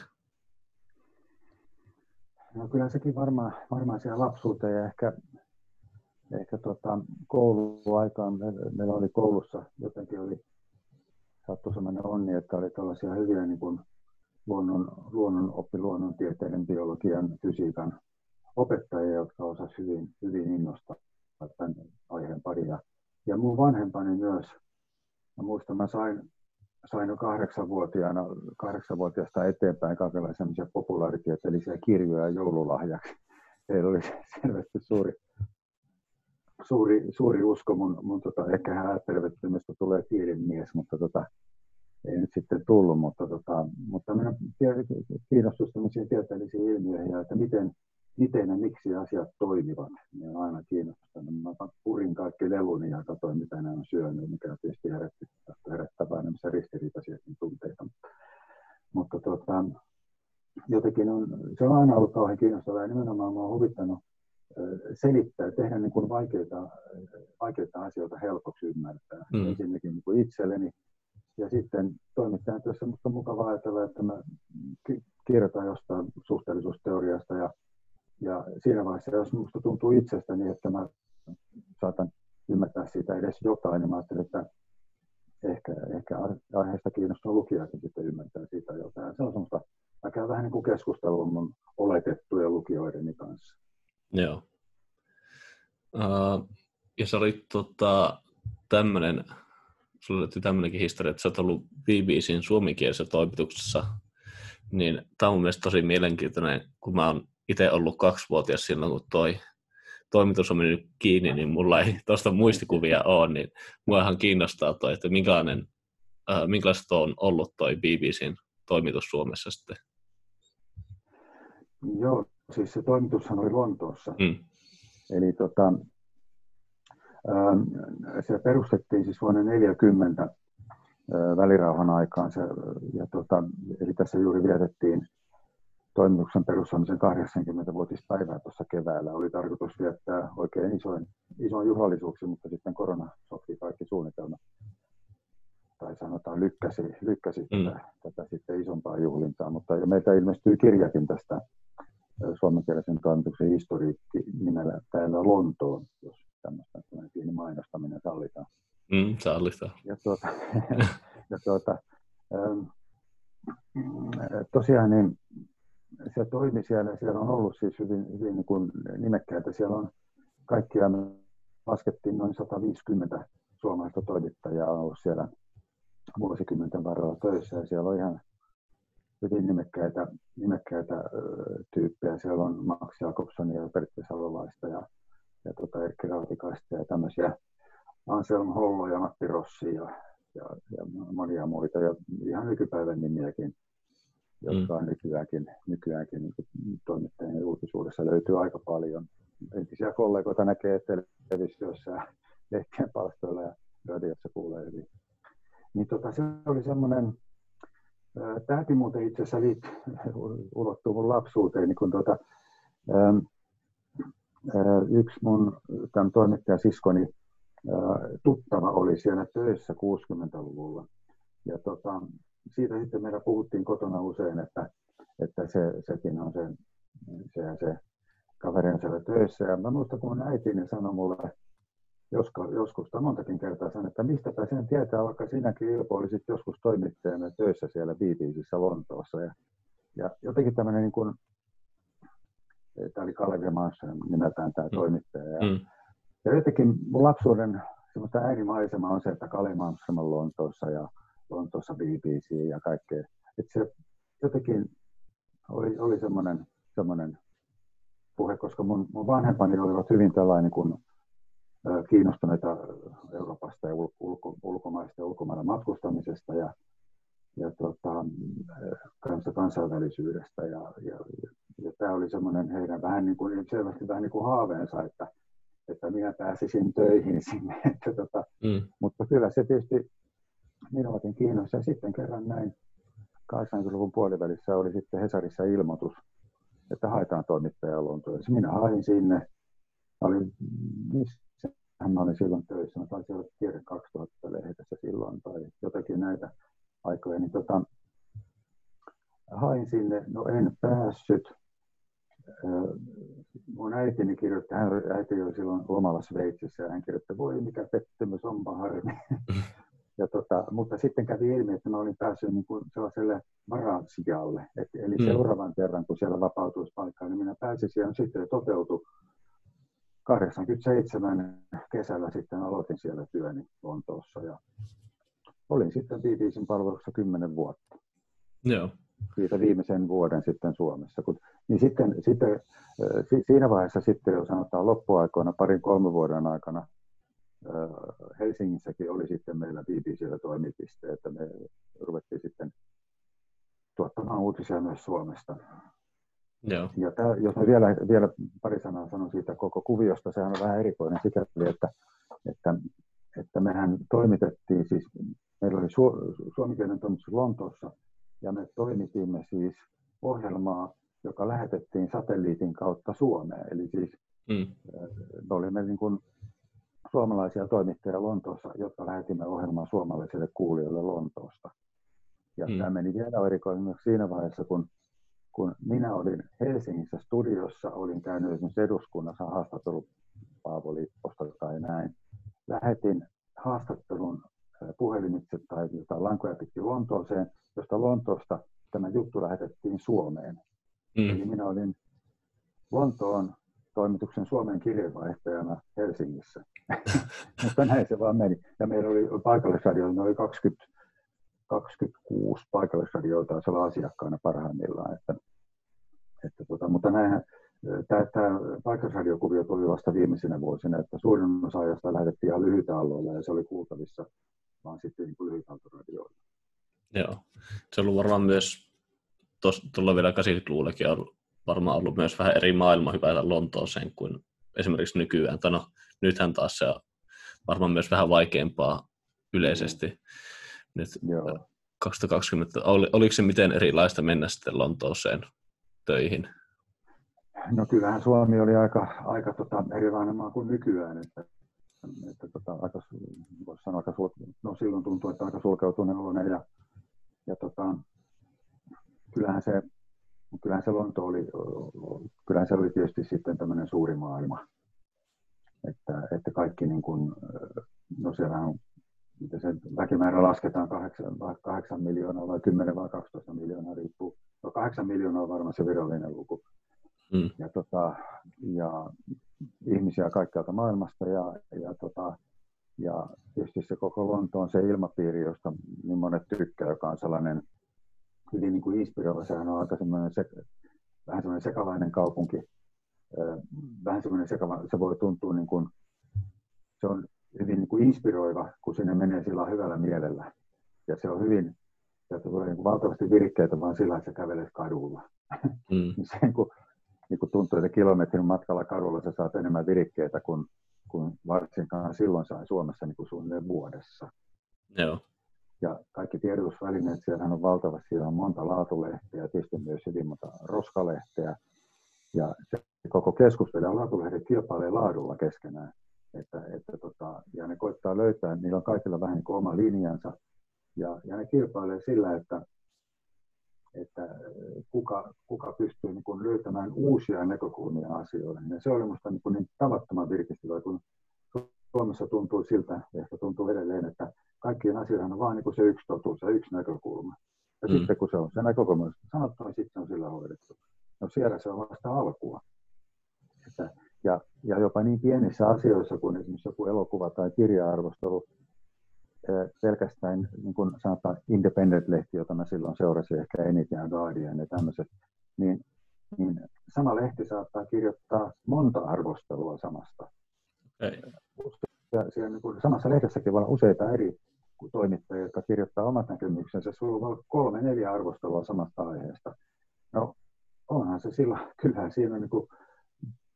No kyllä sekin varmaan, varmaan siellä lapsuuteen ja ehkä, ehkä tota, kouluaikaan, meillä oli koulussa jotenkin oli sattui sellainen onni, että oli tällaisia hyviä niin kuin luonnon, luonnon oppi, luonnontieteiden, biologian, fysiikan opettajia, jotka osasivat hyvin, hyvin innostaa tämän aiheen paria. Mun vanhempani myös, mä muistan, mä sain, sain jo kahdeksanvuotiaana, kahdeksanvuotiaasta eteenpäin kaikenlaisia populaaritieteellisiä kirjoja joululahjaksi. Heillä oli selvästi suuri, suuri, suuri usko mun, mun tota, ehkä hän ajattelivat, että mistä tulee tiedemies, mutta tota, ei nyt sitten tullut, mutta, tota, mutta minä kiinnostus tämmöisiin tieteellisiin ilmiöihin että miten, miten ja miksi asiat toimivat. Ne on aina kiinnostanut. Mä purin kaikki leluni ja katsoin, mitä ne on syönyt, mikä tietysti herätti, herättää vähän ristiriitaisia tunteita. Mutta tota, jotenkin on, se on aina ollut kauhean kiinnostavaa ja nimenomaan mä oon huvittanut selittää, tehdä niin kuin vaikeita, vaikeita asioita helpoksi ymmärtää. Mm. Ensinnäkin niin kuin itselleni ja sitten toimittajan työssä on mukava ajatella, että mä kirjoitan jostain suhteellisuusteoriasta ja, ja siinä vaiheessa, jos minusta tuntuu itsestäni, että mä saatan ymmärtää siitä edes jotain, niin mä ajattelin, että ehkä, ehkä aiheesta kiinnostaa lukijakin sitten ymmärtää siitä jotain. Se on semmoista, mä käyn vähän niin kuin keskustelua mun oletettujen lukijoideni kanssa. Joo. Uh, ja se oli tota, tämmöinen, sulla löytyy tämmöinenkin historia, että sä oot ollut BBCin suomenkielisessä toimituksessa, niin tämä on mun mielestä tosi mielenkiintoinen, kun mä oon itse ollut kaksivuotias silloin, kun toi toimitus on mennyt kiinni, niin mulla ei tuosta muistikuvia ole, niin mua ihan kiinnostaa toi, että minkälainen, äh, minkälaista on ollut toi BBCn toimitus Suomessa sitten? Joo, siis se toimitushan oli Lontoossa. Mm. Eli tota, ähm, se perustettiin siis vuonna 40 äh, välirauhan aikaan. Se, ja tota, eli tässä juuri vietettiin toimituksen perustamisen 80-vuotispäivää tuossa keväällä. Oli tarkoitus viettää oikein isoin, isoin juhlallisuuksia, mutta sitten korona sotki kaikki suunnitelmat. Tai sanotaan lykkäsi, lykkäsi mm. tätä, tätä, sitten isompaa juhlintaa. Mutta ja meiltä ilmestyy kirjakin tästä suomenkielisen toimituksen historiikki nimellä täällä Lontoon, jos tämmöistä pieni mainostaminen sallitaan. Mm, sallitaan. Ja tuota, *laughs* ja tuota, ähm, tosiaan niin se toimi siellä, siellä on ollut siis hyvin, hyvin niin kuin nimekkäitä. Siellä on kaikkia, me laskettiin noin 150 suomalaista toimittajaa on ollut siellä vuosikymmenten varrella töissä ja siellä on ihan hyvin nimekkäitä, nimekkäitä tyyppejä. Siellä on Max Jakobsonia ja Pertti Salolaista ja, ja tota Erkki Rautikaista ja tämmöisiä Anselm Hollo ja Matti Rossi ja, ja, ja monia muita ja ihan nykypäivän nimiäkin jotka on mm. nykyäänkin, nykyäänkin niin toimittajien julkisuudessa löytyy aika paljon. Entisiä kollegoita näkee televisiossa ja lehtien palstoilla ja radiossa kuulee hyvin. Niin tota, se oli semmoinen, tämäkin muuten itse asiassa liit, ulottuu mun lapsuuteen, niin kun tota, yksi mun tämän toimittajasiskoni tuttava oli siellä töissä 60-luvulla. Ja tota, siitä sitten meillä puhuttiin kotona usein, että, että se, sekin on se, se, se kaveri on siellä töissä. Ja mä muistan, kun äitini sanoi mulle joskus, joskus tai montakin kertaa sanoi, että mistä sen tietää, vaikka sinäkin Ilpo olisit joskus toimittajana töissä siellä BBCissä Lontoossa. Ja, ja jotenkin tämmöinen niin kuin, tämä oli Kalevi Manson nimeltään tämä mm. toimittaja. Ja, mm. ja jotenkin mun lapsuuden semmoista äärimaisema on se, että Kalevi on Lontoossa ja Lontoossa BBC ja kaikkea. Että se jotenkin oli, oli semmoinen, semmoinen puhe, koska mun, mun vanhempani olivat hyvin tällainen kuin kiinnostuneita Euroopasta ja ulko, ulkomaista ja ulkomailla matkustamisesta ja, ja tota, kanssa kansainvälisyydestä. Ja, ja, ja, ja tämä oli semmoinen heidän vähän niin kuin, selvästi vähän niin kuin haaveensa, että, että minä pääsisin töihin *laughs* sinne. Että, tota, mm. Mutta kyllä se tietysti minuakin kiinnosti. Ja sitten kerran näin 80-luvun puolivälissä oli sitten Hesarissa ilmoitus, että haetaan toimittajaa Lontoon. Minä hain sinne. olin, missä mä olin silloin töissä? Mä taisin olla Tiede 2000 lehdessä silloin tai jotakin näitä aikoja. Niin tota, hain sinne, no en päässyt. Mun äitini kirjoitti, hän äiti oli silloin lomalla Sveitsissä ja hän kirjoitti, voi mikä pettymys, onpa harmi. *laughs* ja tota, mutta sitten kävi ilmi, että mä olin päässyt niin kuin sellaiselle varasijalle. Et, eli mm. seuraavan kerran, kun siellä vapautuisi paikkaa, niin minä pääsin siihen sitten toteutui 87 kesällä sitten aloitin siellä työni Lontoossa ja olin sitten BBCn palveluksessa 10 vuotta. Joo. Siitä viimeisen vuoden sitten Suomessa. Kun, niin sitten, sitten, siinä vaiheessa sitten, jos sanotaan loppuaikoina, parin kolmen vuoden aikana, Helsingissäkin oli sitten meillä BBCllä toimipiste, että me ruvettiin sitten tuottamaan uutisia myös Suomesta. Joo. Ja tämä, jos mä vielä, vielä pari sanaa sanon siitä koko kuviosta, sehän on vähän erikoinen sikäli, että, että, että mehän toimitettiin siis, meillä oli su, suomikielinen toimitus Lontoossa, ja me toimitimme siis ohjelmaa, joka lähetettiin satelliitin kautta Suomeen. Eli siis mm. me olimme niin kuin suomalaisia toimittajia Lontoossa, jotta lähetimme ohjelmaa suomalaisille kuulijoille Lontoosta. Ja mm. tämä meni vielä erikoinen myös siinä vaiheessa, kun, kun minä olin Helsingissä studiossa, olin käynyt esimerkiksi eduskunnassa haastattelun Paavo Lipposta tai näin. Lähetin haastattelun puhelimitse tai jotain lankoja pitkin Lontooseen, josta Lontoosta tämä juttu lähetettiin Suomeen. Mm. Eli minä olin Lontoon toimituksen Suomen kirjeenvaihtajana Helsingissä. *laughs* Mutta näin se vaan meni. Ja meillä oli paikallisradio, noin 20, 26 paikallisradioita taisi olla asiakkaana parhaimmillaan. Että, että tota, mutta näinhän, tämä paikallisradiokuvio tuli vasta viimeisenä vuosina, että suurin osa ajasta lähetettiin ihan lyhyitä alueilla ja se oli kuultavissa vaan sitten niin lyhytautoradioilla. Joo, se on ollut varmaan myös, tuolla vielä 80-luvullakin on varmaan ollut myös vähän eri maailma hypätä Lontooseen kuin esimerkiksi nykyään. Tai no, nythän taas se on varmaan myös vähän vaikeampaa yleisesti. Nyt Joo. 2020, oli, oliko se miten erilaista mennä sitten Lontooseen töihin? No kyllähän Suomi oli aika, aika tota, erilainen maa kuin nykyään, että, että tota, aika, voisi sanoa, aika sul, no silloin tuntui, että aika sulkeutuneen ja, ja tota, kyllähän se, kyllähän se Lonto oli, kyllähän se oli tietysti sitten tämmöinen suuri maailma, että, että kaikki niin kuin, no siellä on miten se väkimäärä lasketaan 8, 8 miljoonaa vai 10 vai 12 miljoonaa, riippuu. No 8 miljoonaa on varmaan se virallinen luku. Mm. Ja, tota, ja ihmisiä kaikkialta maailmasta ja, ja, tota, ja tietysti se koko Lontoon se ilmapiiri, josta niin monet tykkää, joka on sellainen hyvin niin kuin inspiroiva. Sehän on aika semmoinen se, vähän semmoinen sekalainen kaupunki. Vähän semmoinen sekava, se voi tuntua niin kuin, se on hyvin niin kuin inspiroiva, kun sinne menee sillä hyvällä mielellä. Ja se on hyvin, sieltä tulee niin valtavasti virikkeitä vaan sillä, että sä kävelet kadulla. Mm. *laughs* Sen, kun, niin kuin tuntuu, että kilometrin matkalla kadulla sä saat enemmän virikkeitä kuin, kuin varsinkaan silloin sai Suomessa niin kuin suunnilleen vuodessa. Joo. Ja kaikki tiedotusvälineet, siellä on valtavasti, siellä on monta laatulehteä, tietysti myös hyvin monta roskalehteä. Ja se koko keskustelu ja laatulehdet kilpailee laadulla keskenään. Että, että tota, ja ne koittaa löytää, niillä on kaikilla vähän niin oma linjansa. Ja, ja ne kilpailee sillä, että, että kuka, kuka pystyy niin kuin löytämään uusia näkökulmia asioihin. Ja se oli minusta niin, niin tavattoman virkistävää, kun Suomessa tuntuu siltä, ja ehkä tuntuu edelleen, että kaikkien asioihin on vain niin se yksi totuus ja yksi näkökulma. Ja mm. sitten kun se on se näkökulma sanottu, niin sitten se on sillä hoidettu. No siellä se on vasta alkua. Että ja, ja jopa niin pienissä asioissa kuin esimerkiksi joku elokuva tai kirja-arvostelu, pelkästään niin kuin sanotaan Independent-lehti, jota mä silloin seurasin, ehkä eniten ja Guardian ja tämmöiset, niin, niin sama lehti saattaa kirjoittaa monta arvostelua samasta. Ei. Ja siellä niin kuin, samassa lehdessäkin voi olla useita eri toimittajia, jotka kirjoittaa omat näkemyksensä. Sulla on kolme, neljä arvostelua samasta aiheesta. No, onhan se silloin, *laughs* kyllähän siinä niin kuin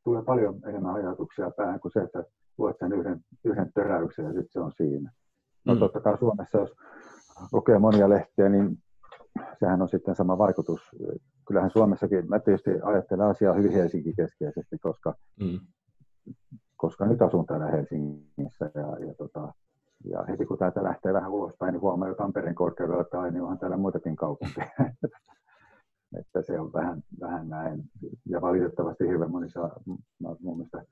tulee paljon enemmän ajatuksia päähän kuin se, että luet sen yhden, yhden töräyksen ja sitten se on siinä. No mm. totta kai Suomessa, jos lukee monia lehtiä, niin sehän on sitten sama vaikutus. Kyllähän Suomessakin, mä tietysti ajattelen asiaa hyvin Helsinki-keskeisesti, koska, mm. Koska nyt asun täällä Helsingissä ja, ja, tota, ja heti kun täältä lähtee vähän ulospäin, niin huomaa jo Tampereen korkeudella, että niin onhan täällä muitakin kaupunkeja. *laughs* että se on vähän, vähän näin. Ja valitettavasti hirveän monissa, mun mielestä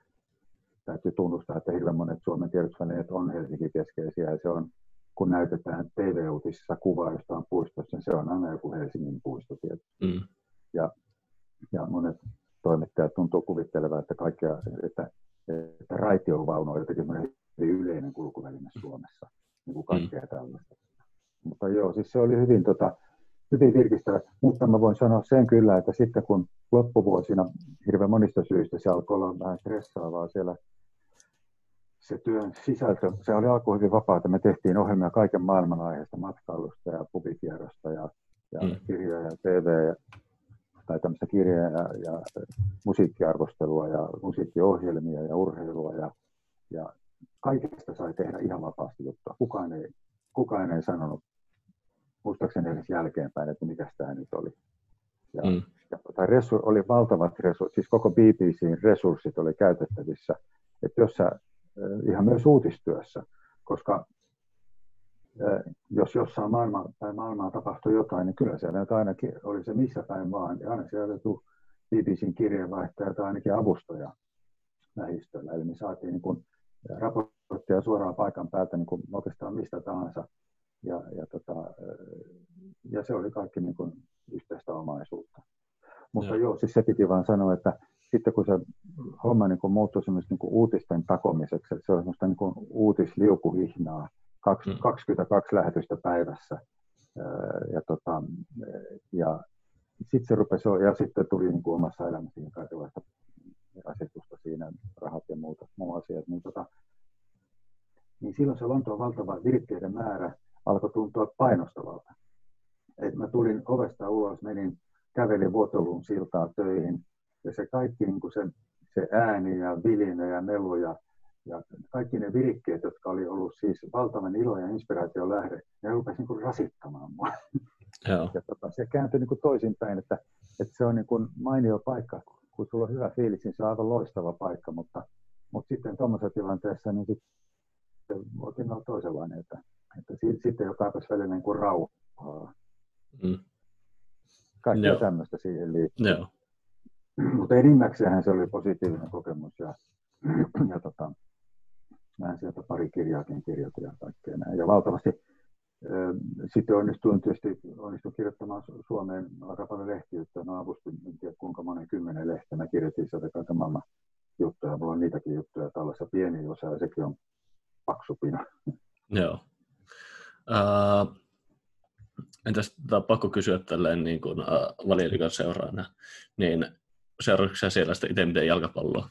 täytyy tunnustaa, että hirveän monet Suomen tiedotusvälineet on Helsinki-keskeisiä ja se on, kun näytetään TV-uutisissa kuvaa jostain puistossa, niin se on aina joku Helsingin puisto tietysti. Mm. Ja, ja monet toimittajat tuntuu kuvittelevan, että, kaikkea, että, että raitiovaunu on jotenkin hyvin yleinen kulkuväline Suomessa, niin kuin kaikkea mm. tällaista. Mutta joo, siis se oli hyvin tota, hyvin virkistävä, mutta mä voin sanoa sen kyllä, että sitten kun loppuvuosina hirveän monista syistä se alkoi olla vähän stressaavaa siellä se työn sisältö, se oli alkuun hyvin vapaata. Me tehtiin ohjelmia kaiken maailman aiheesta, matkailusta ja pubikierrosta ja, ja mm. kirjoja ja TV ja, tai tämmöistä kirjoja ja, ja musiikkiarvostelua ja musiikkiohjelmia ja urheilua ja, ja kaikesta sai tehdä ihan vapaasti juttua. Kukaan ei, kukaan ei sanonut muistaakseni edes jälkeenpäin, että mikä tämä nyt oli. Ja, mm. ja tota, resu, oli valtavat resurssit, siis koko BBCin resurssit oli käytettävissä, että jos sä, ihan myös uutistyössä, koska jos jossain maailma, tai maailmaa tapahtui jotain, niin kyllä siellä nyt ainakin oli se missä päin vaan, ja aina siellä tuli BBCn kirjeenvaihtaja tai ainakin avustaja lähistöllä, eli me saatiin niin kuin raporttia suoraan paikan päältä niin kuin oikeastaan mistä tahansa ja, ja, tota, ja se oli kaikki niin kuin yhteistä omaisuutta. Mutta joo. joo, siis se piti vaan sanoa, että sitten kun se homma niin kuin muuttui niin kuin uutisten takomiseksi, että se oli semmoista niin kuin uutisliukuhihnaa, 22 mm. lähetystä päivässä. Ja, tota, ja, sitten se rupesi, ja sitten tuli niin kuin omassa elämässä kaikenlaista rasitusta siinä, rahat ja muuta, muu asiat, niin, tota, niin silloin se Lontoon valtava virkkeiden määrä alkoi tuntua painostavalta. Et mä tulin ovesta ulos, menin, kävelin Vuotoluun siltaa töihin, ja se kaikki niin kuin se, se ääni ja vilinä ja melu ja, ja kaikki ne virikkeet, jotka oli ollut siis valtavan ilo ja inspiraation lähde, ne rupesi niin kuin rasittamaan mua. Joo. Ja tota, se kääntyi niin kuin toisinpäin, että, että se on niin kuin mainio paikka, kun sulla on hyvä fiilis, niin se on aivan loistava paikka, mutta, mutta sitten tuommoisessa tilanteessa niin sitten voikin olla toisenlainen, että, että sitten jo kaipaisi välillä niin kuin rauhaa. Mm. Kaikkea no. tämmöistä siihen liittyy. No. Mutta enimmäkseen se oli positiivinen kokemus ja, ja tota, mä sieltä pari kirjaakin kirjoitin ja kaikkea näin. Ja valtavasti sitten onnistuin tietysti onnistuin kirjoittamaan Suomeen aika paljon lehtiyttä. No avustin, en tiedä kuinka monen kymmenen lehteä. Mä kirjoitin sieltä kaiken maailman juttuja. Mulla on niitäkin juttuja tällaisessa pieni osa ja sekin on paksupina. Joo. Uh, entäs tämä pakko kysyä tälleen niin kuin uh, seuraana, niin seuraatko siellä sitä itse miten jalkapalloa?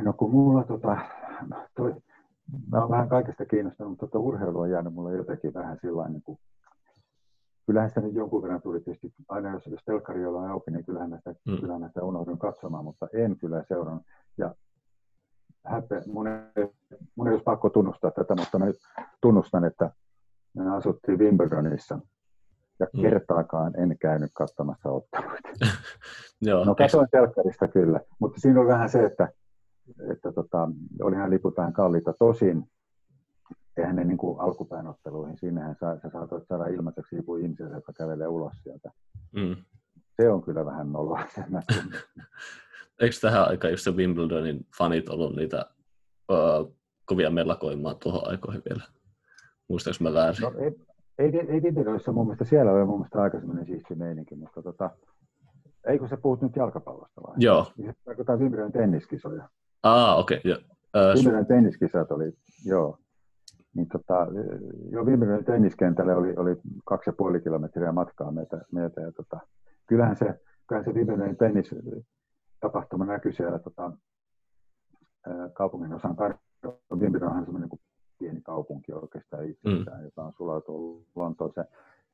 No kun mulla tota, toi, mä olen vähän kaikesta kiinnostunut, mutta tuota urheilu on jäänyt mulle jotenkin vähän sillä niin kuin, kyllähän sitä nyt jonkun verran tuli tietysti, aina jos, jos telkkari on auki, niin kyllähän mä sitä, mm. kyllähän mä sitä unohdun katsomaan, mutta en kyllä seurannut. Ja häpe, mun, ei, mun ei olisi pakko tunnustaa tätä, mutta mä nyt tunnustan, että me asuttiin Wimbledonissa ja mm. kertaakaan en käynyt katsomassa otteluita. *laughs* Joo, no katsoin telkkarista kyllä, mutta siinä on vähän se, että että tota, olihan liput vähän kalliita. Tosin eihän ne niin kuin alkupään otteluihin, sinnehän sä, sä saatoit saada ilmaiseksi lipun ihmiselle, joka kävelee ulos sieltä. Mm. Se on kyllä vähän noloa. *laughs* Eikö tähän aikaan just se Wimbledonin fanit ollut niitä uh, kovia mellakoimaan tuohon aikoihin vielä? Muistaaks mä väärin? No, ei, ei, ei Wimbledonissa mun mielestä siellä oli mun mielestä aika semmoinen siisti meininki, mutta tota, eikö sä puhut nyt jalkapallosta vai? Joo. Se tarkoittaa Wimbledonin tenniskisoja. Ah, okei. Okay, uh, Wimbledon tenniskisat oli, joo. Niin tota, jo Wimbledon tenniskentälle oli, oli kaksi ja puoli kilometriä matkaa meitä, meitä ja tota, kyllähän se, kyllähän se Wimbledonin tennis tapahtuma näkyi siellä tota, kaupungin osan tarjolla. Wimbledon on semmoinen pieni kaupunki oikeastaan itsessään, mm. joka on sulautunut Lontooseen.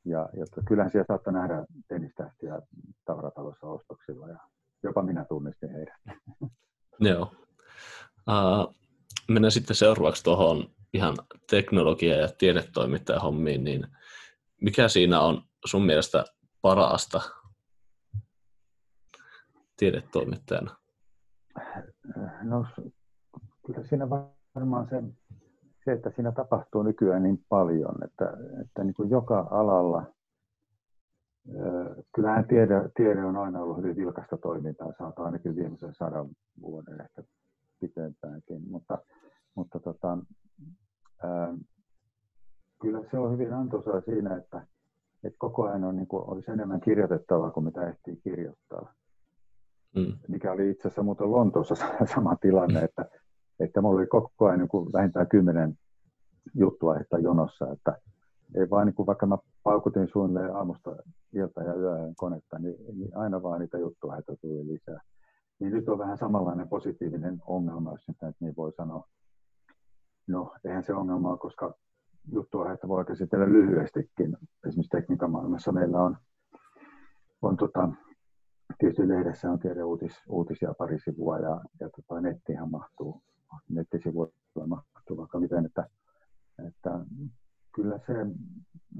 Ja, ja tota, kyllähän siellä saattoi nähdä tennistähtiä tavaratalossa ostoksilla ja jopa minä tunnistin heidät. Joo. Uh, mennään sitten seuraavaksi tuohon ihan teknologia- ja tiedetoimittajan hommiin, niin mikä siinä on sun mielestä parasta tiedetoimittajana? No kyllä siinä varmaan se, se, että siinä tapahtuu nykyään niin paljon, että, että niin kuin joka alalla Kyllähän tiede, tiede on aina ollut hyvin vilkasta toimintaa, saatu ainakin viimeisen sadan vuoden ehkä pitempäänkin, mutta, mutta tota, ää, kyllä se on hyvin antoisaa siinä, että, että koko ajan on, niin kuin, olisi enemmän kirjoitettavaa kuin mitä ehtii kirjoittaa. Mm. Mikä oli itse asiassa muuten Lontoossa *laughs* sama tilanne, että, että mulla oli koko ajan niin kuin vähintään kymmenen juttuaihetta jonossa, että ei vaan niin kuin vaikka mä paukutin suunnilleen aamusta ilta ja yöön konetta, niin, niin aina vaan niitä juttuaiheita tuli lisää niin nyt on vähän samanlainen positiivinen ongelma, jos nyt niin voi sanoa. No, eihän se ongelma ole, koska juttua, että voi käsitellä lyhyestikin. Esimerkiksi tekniikan maailmassa meillä on, on tota, tietysti lehdessä on tiede uutis, uutisia pari sivua ja, ja tota, nettihän mahtuu, nettisivuilla mahtuu vaikka miten, että, että kyllä se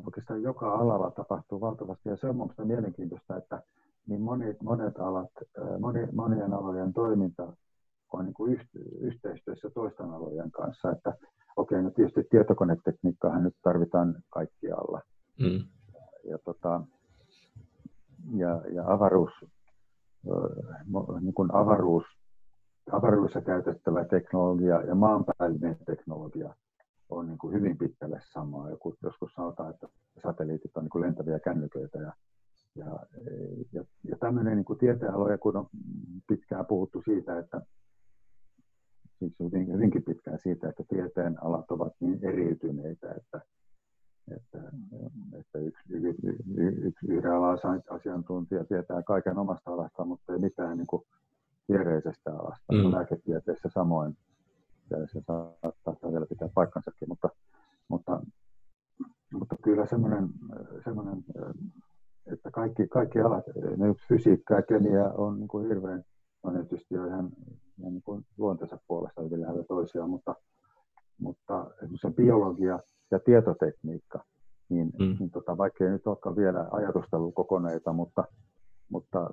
oikeastaan joka alalla tapahtuu valtavasti ja se on minusta mielenkiintoista, että niin monet, monet alat, moni, monien alojen toiminta on niin kuin yhteistyössä toisten alojen kanssa. Että okei, no tietysti tietokonetekniikkaahan nyt tarvitaan kaikkialla. Mm. Ja, tota, ja, ja avaruus, niin kuin avaruus, avaruudessa käytettävä teknologia ja maanpäällinen teknologia on niin kuin hyvin pitkälle samaa. Joku, joskus sanotaan, että satelliitit on niin kuin lentäviä kännyköitä ja ja, ja, ja tämmöinen niin kuin tieteenaloja, kun on pitkään puhuttu siitä, että siis hyvin, hyvinkin pitkään siitä, että tieteen alat ovat niin eriytyneitä, että, että, että yksi, yksi, yksi, yhden alan asiantuntija, tietää kaiken omasta alasta, mutta ei mitään niin kuin viereisestä alasta. Mm. Lääketieteessä samoin. Ja se saattaa vielä pitää paikkansakin, mutta, mutta, mutta kyllä semmoinen, semmoinen että kaikki, kaikki alat, ne fysiikka ja kemia on niin kuin hirveän, on tietysti jo ihan, ihan niin kuin luonteensa puolesta hyvin lähellä toisiaan, mutta, mutta se biologia ja tietotekniikka, niin, mm. niin tota, vaikka ei nyt olekaan vielä ajatustelukokoneita, mutta, mutta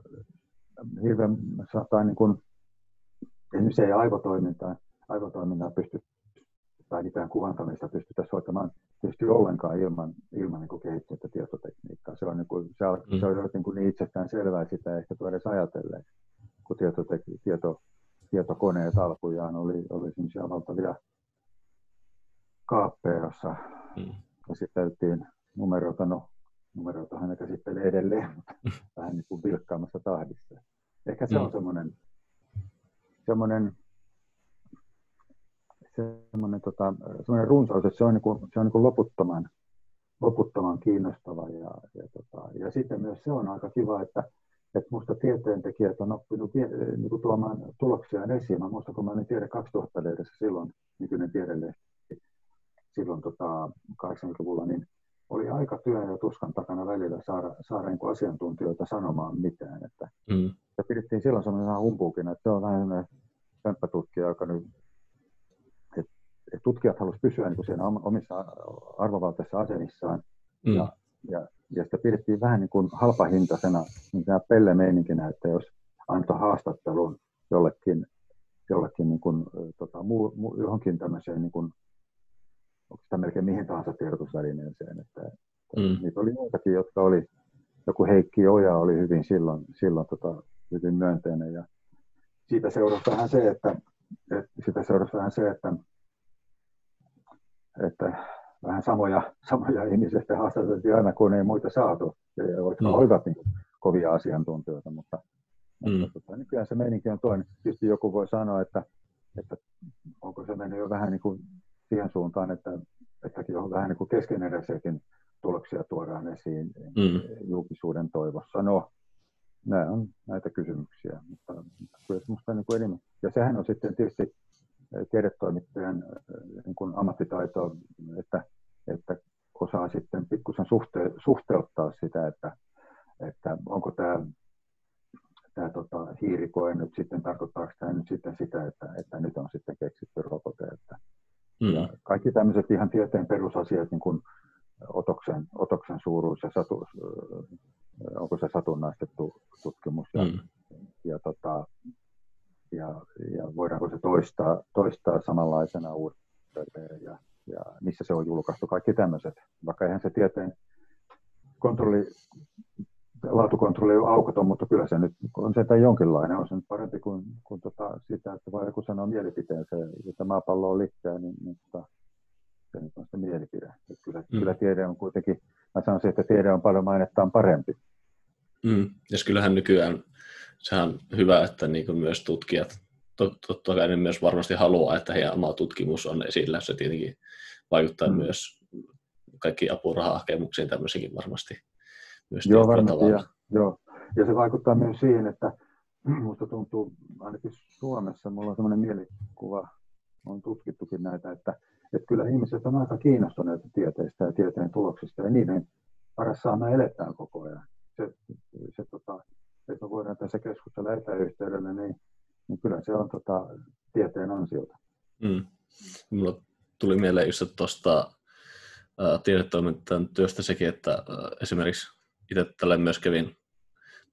hirveän tai niin kuin, esimerkiksi ei aivotoimintaa, aivotoimintaa pysty tai mitään kuvantamista pystytä soittamaan tietysti ollenkaan ilman, ilman niin kehittynyttä tietotekniikkaa. Se on, niin kuin, se, mm. se on niin, kuin niin itsestään selvää, sitä ei ehkä edes ajatellen, kun tietotek- tieto, tietokoneet alkujaan oli, oli sellaisia valtavia kaappeja, jossa mm. käsiteltiin numeroita, no numeroitahan ne käsittelee edelleen, mutta *laughs* vähän niin kuin vilkkaamassa tahdissa. Ehkä se mm. on semmoinen, semmoinen semmoinen, tota, semmoinen runsaus, että se on, niin kuin, se on niin kuin loputtoman, loputtoman kiinnostava. Ja, ja, tota, ja sitten myös se on aika kiva, että, että minusta tieteentekijät on oppinut niin kuin tuomaan tuloksia esiin. Mä muistan, kun mä olin Tiede 2000 lehdessä silloin, nykyinen tiedelehti, silloin tota, 80-luvulla, niin oli aika työ ja tuskan takana välillä saada, saada niin asiantuntijoita sanomaan mitään. Että, mm. ja pidettiin silloin sellainen humpuukina, että se on vähän sellainen pömppätutkija, joka nyt tutkijat halusivat pysyä niin kuin siinä omissa arvovaltaisissa asemissaan. Mm. Ja, ja, ja sitä pidettiin vähän niin kuin halpahintaisena niin pellemeininkinä, että jos antoi haastattelun jollekin, jollekin niin kuin, tota, muu, muu, johonkin tämmöiseen, niin kuin, onko sitä melkein mihin tahansa tiedotusvälineeseen. Että, että mm. Niitä oli muitakin, jotka oli, joku Heikki Oja oli hyvin silloin, silloin tota, hyvin myönteinen. Ja siitä seurasi vähän se, että, että, sitä seurasi vähän se, että että vähän samoja, *laughs* samoja ihmisiä sitten haastateltiin aina, kun ei muita saatu, jotka mm. olivat niin kovia asiantuntijoita, mutta, mm. mutta tota, nykyään se meininki on toinen. Tietysti joku voi sanoa, että, että onko se mennyt jo vähän niin kuin siihen suuntaan, että, että on vähän niin kuin keskeneräisiäkin tuloksia tuodaan esiin mm. julkisuuden toivossa. No, nämä on näitä kysymyksiä, mutta, mutta kyllä se musta niin kuin enemmän. Ja sehän on sitten tietysti tiedetoimittajan niin kuin ammattitaito, että, että osaa sitten pikkusen suhte, suhteuttaa sitä, että, että onko tämä, tämä tota, hiirikoe nyt sitten, tarkoittaako tämä nyt sitten sitä, että, että nyt on sitten keksitty rokote. Että, mm. ja kaikki tämmöiset ihan tieteen perusasiat, niin kuin otoksen, otoksen suuruus ja satu, onko se satunnaistettu tutkimus ja, mm. ja tota, ja, ja voidaanko se toistaa, toistaa samanlaisena uudelleen ja, ja missä se on julkaistu, kaikki tämmöiset. Vaikka eihän se tieteen kontrolli, laatukontrolli ole aukoton, mutta kyllä se nyt on se että jonkinlainen. On se nyt parempi kuin, kuin tota, sitä, että voi joku sanoa mielipiteensä, että maapallo on liikkää, niin, niin tota, se nyt on se mielipide. Että kyllä, mm. kyllä tiede on kuitenkin, mä sanoisin, että tiede on paljon mainettaan parempi. Mm. Ja kyllähän nykyään sehän on hyvä, että niin kuin myös tutkijat, totta kai ne myös varmasti haluaa, että heidän oma tutkimus on esillä. Se tietenkin vaikuttaa mm. myös kaikki apurahahakemuksiin tämmöisikin varmasti. Myös joo, varmasti. Ja, joo. ja se vaikuttaa myös siihen, että *clears throat* minusta tuntuu ainakin Suomessa, mulla on sellainen mielikuva, on tutkittukin näitä, että, että kyllä ihmiset on aika kiinnostuneita tieteistä ja tieteen tuloksista ja niiden parassa me eletään koko ajan. Se, se, tota, että me voidaan tässä keskustella etäyhteydellä, niin, niin kyllä se on tota, tieteen ansiota. Mm. Mulla tuli mieleen just tuosta tiedetoimittajan työstä sekin, että ää, esimerkiksi itse tälle myös kävin,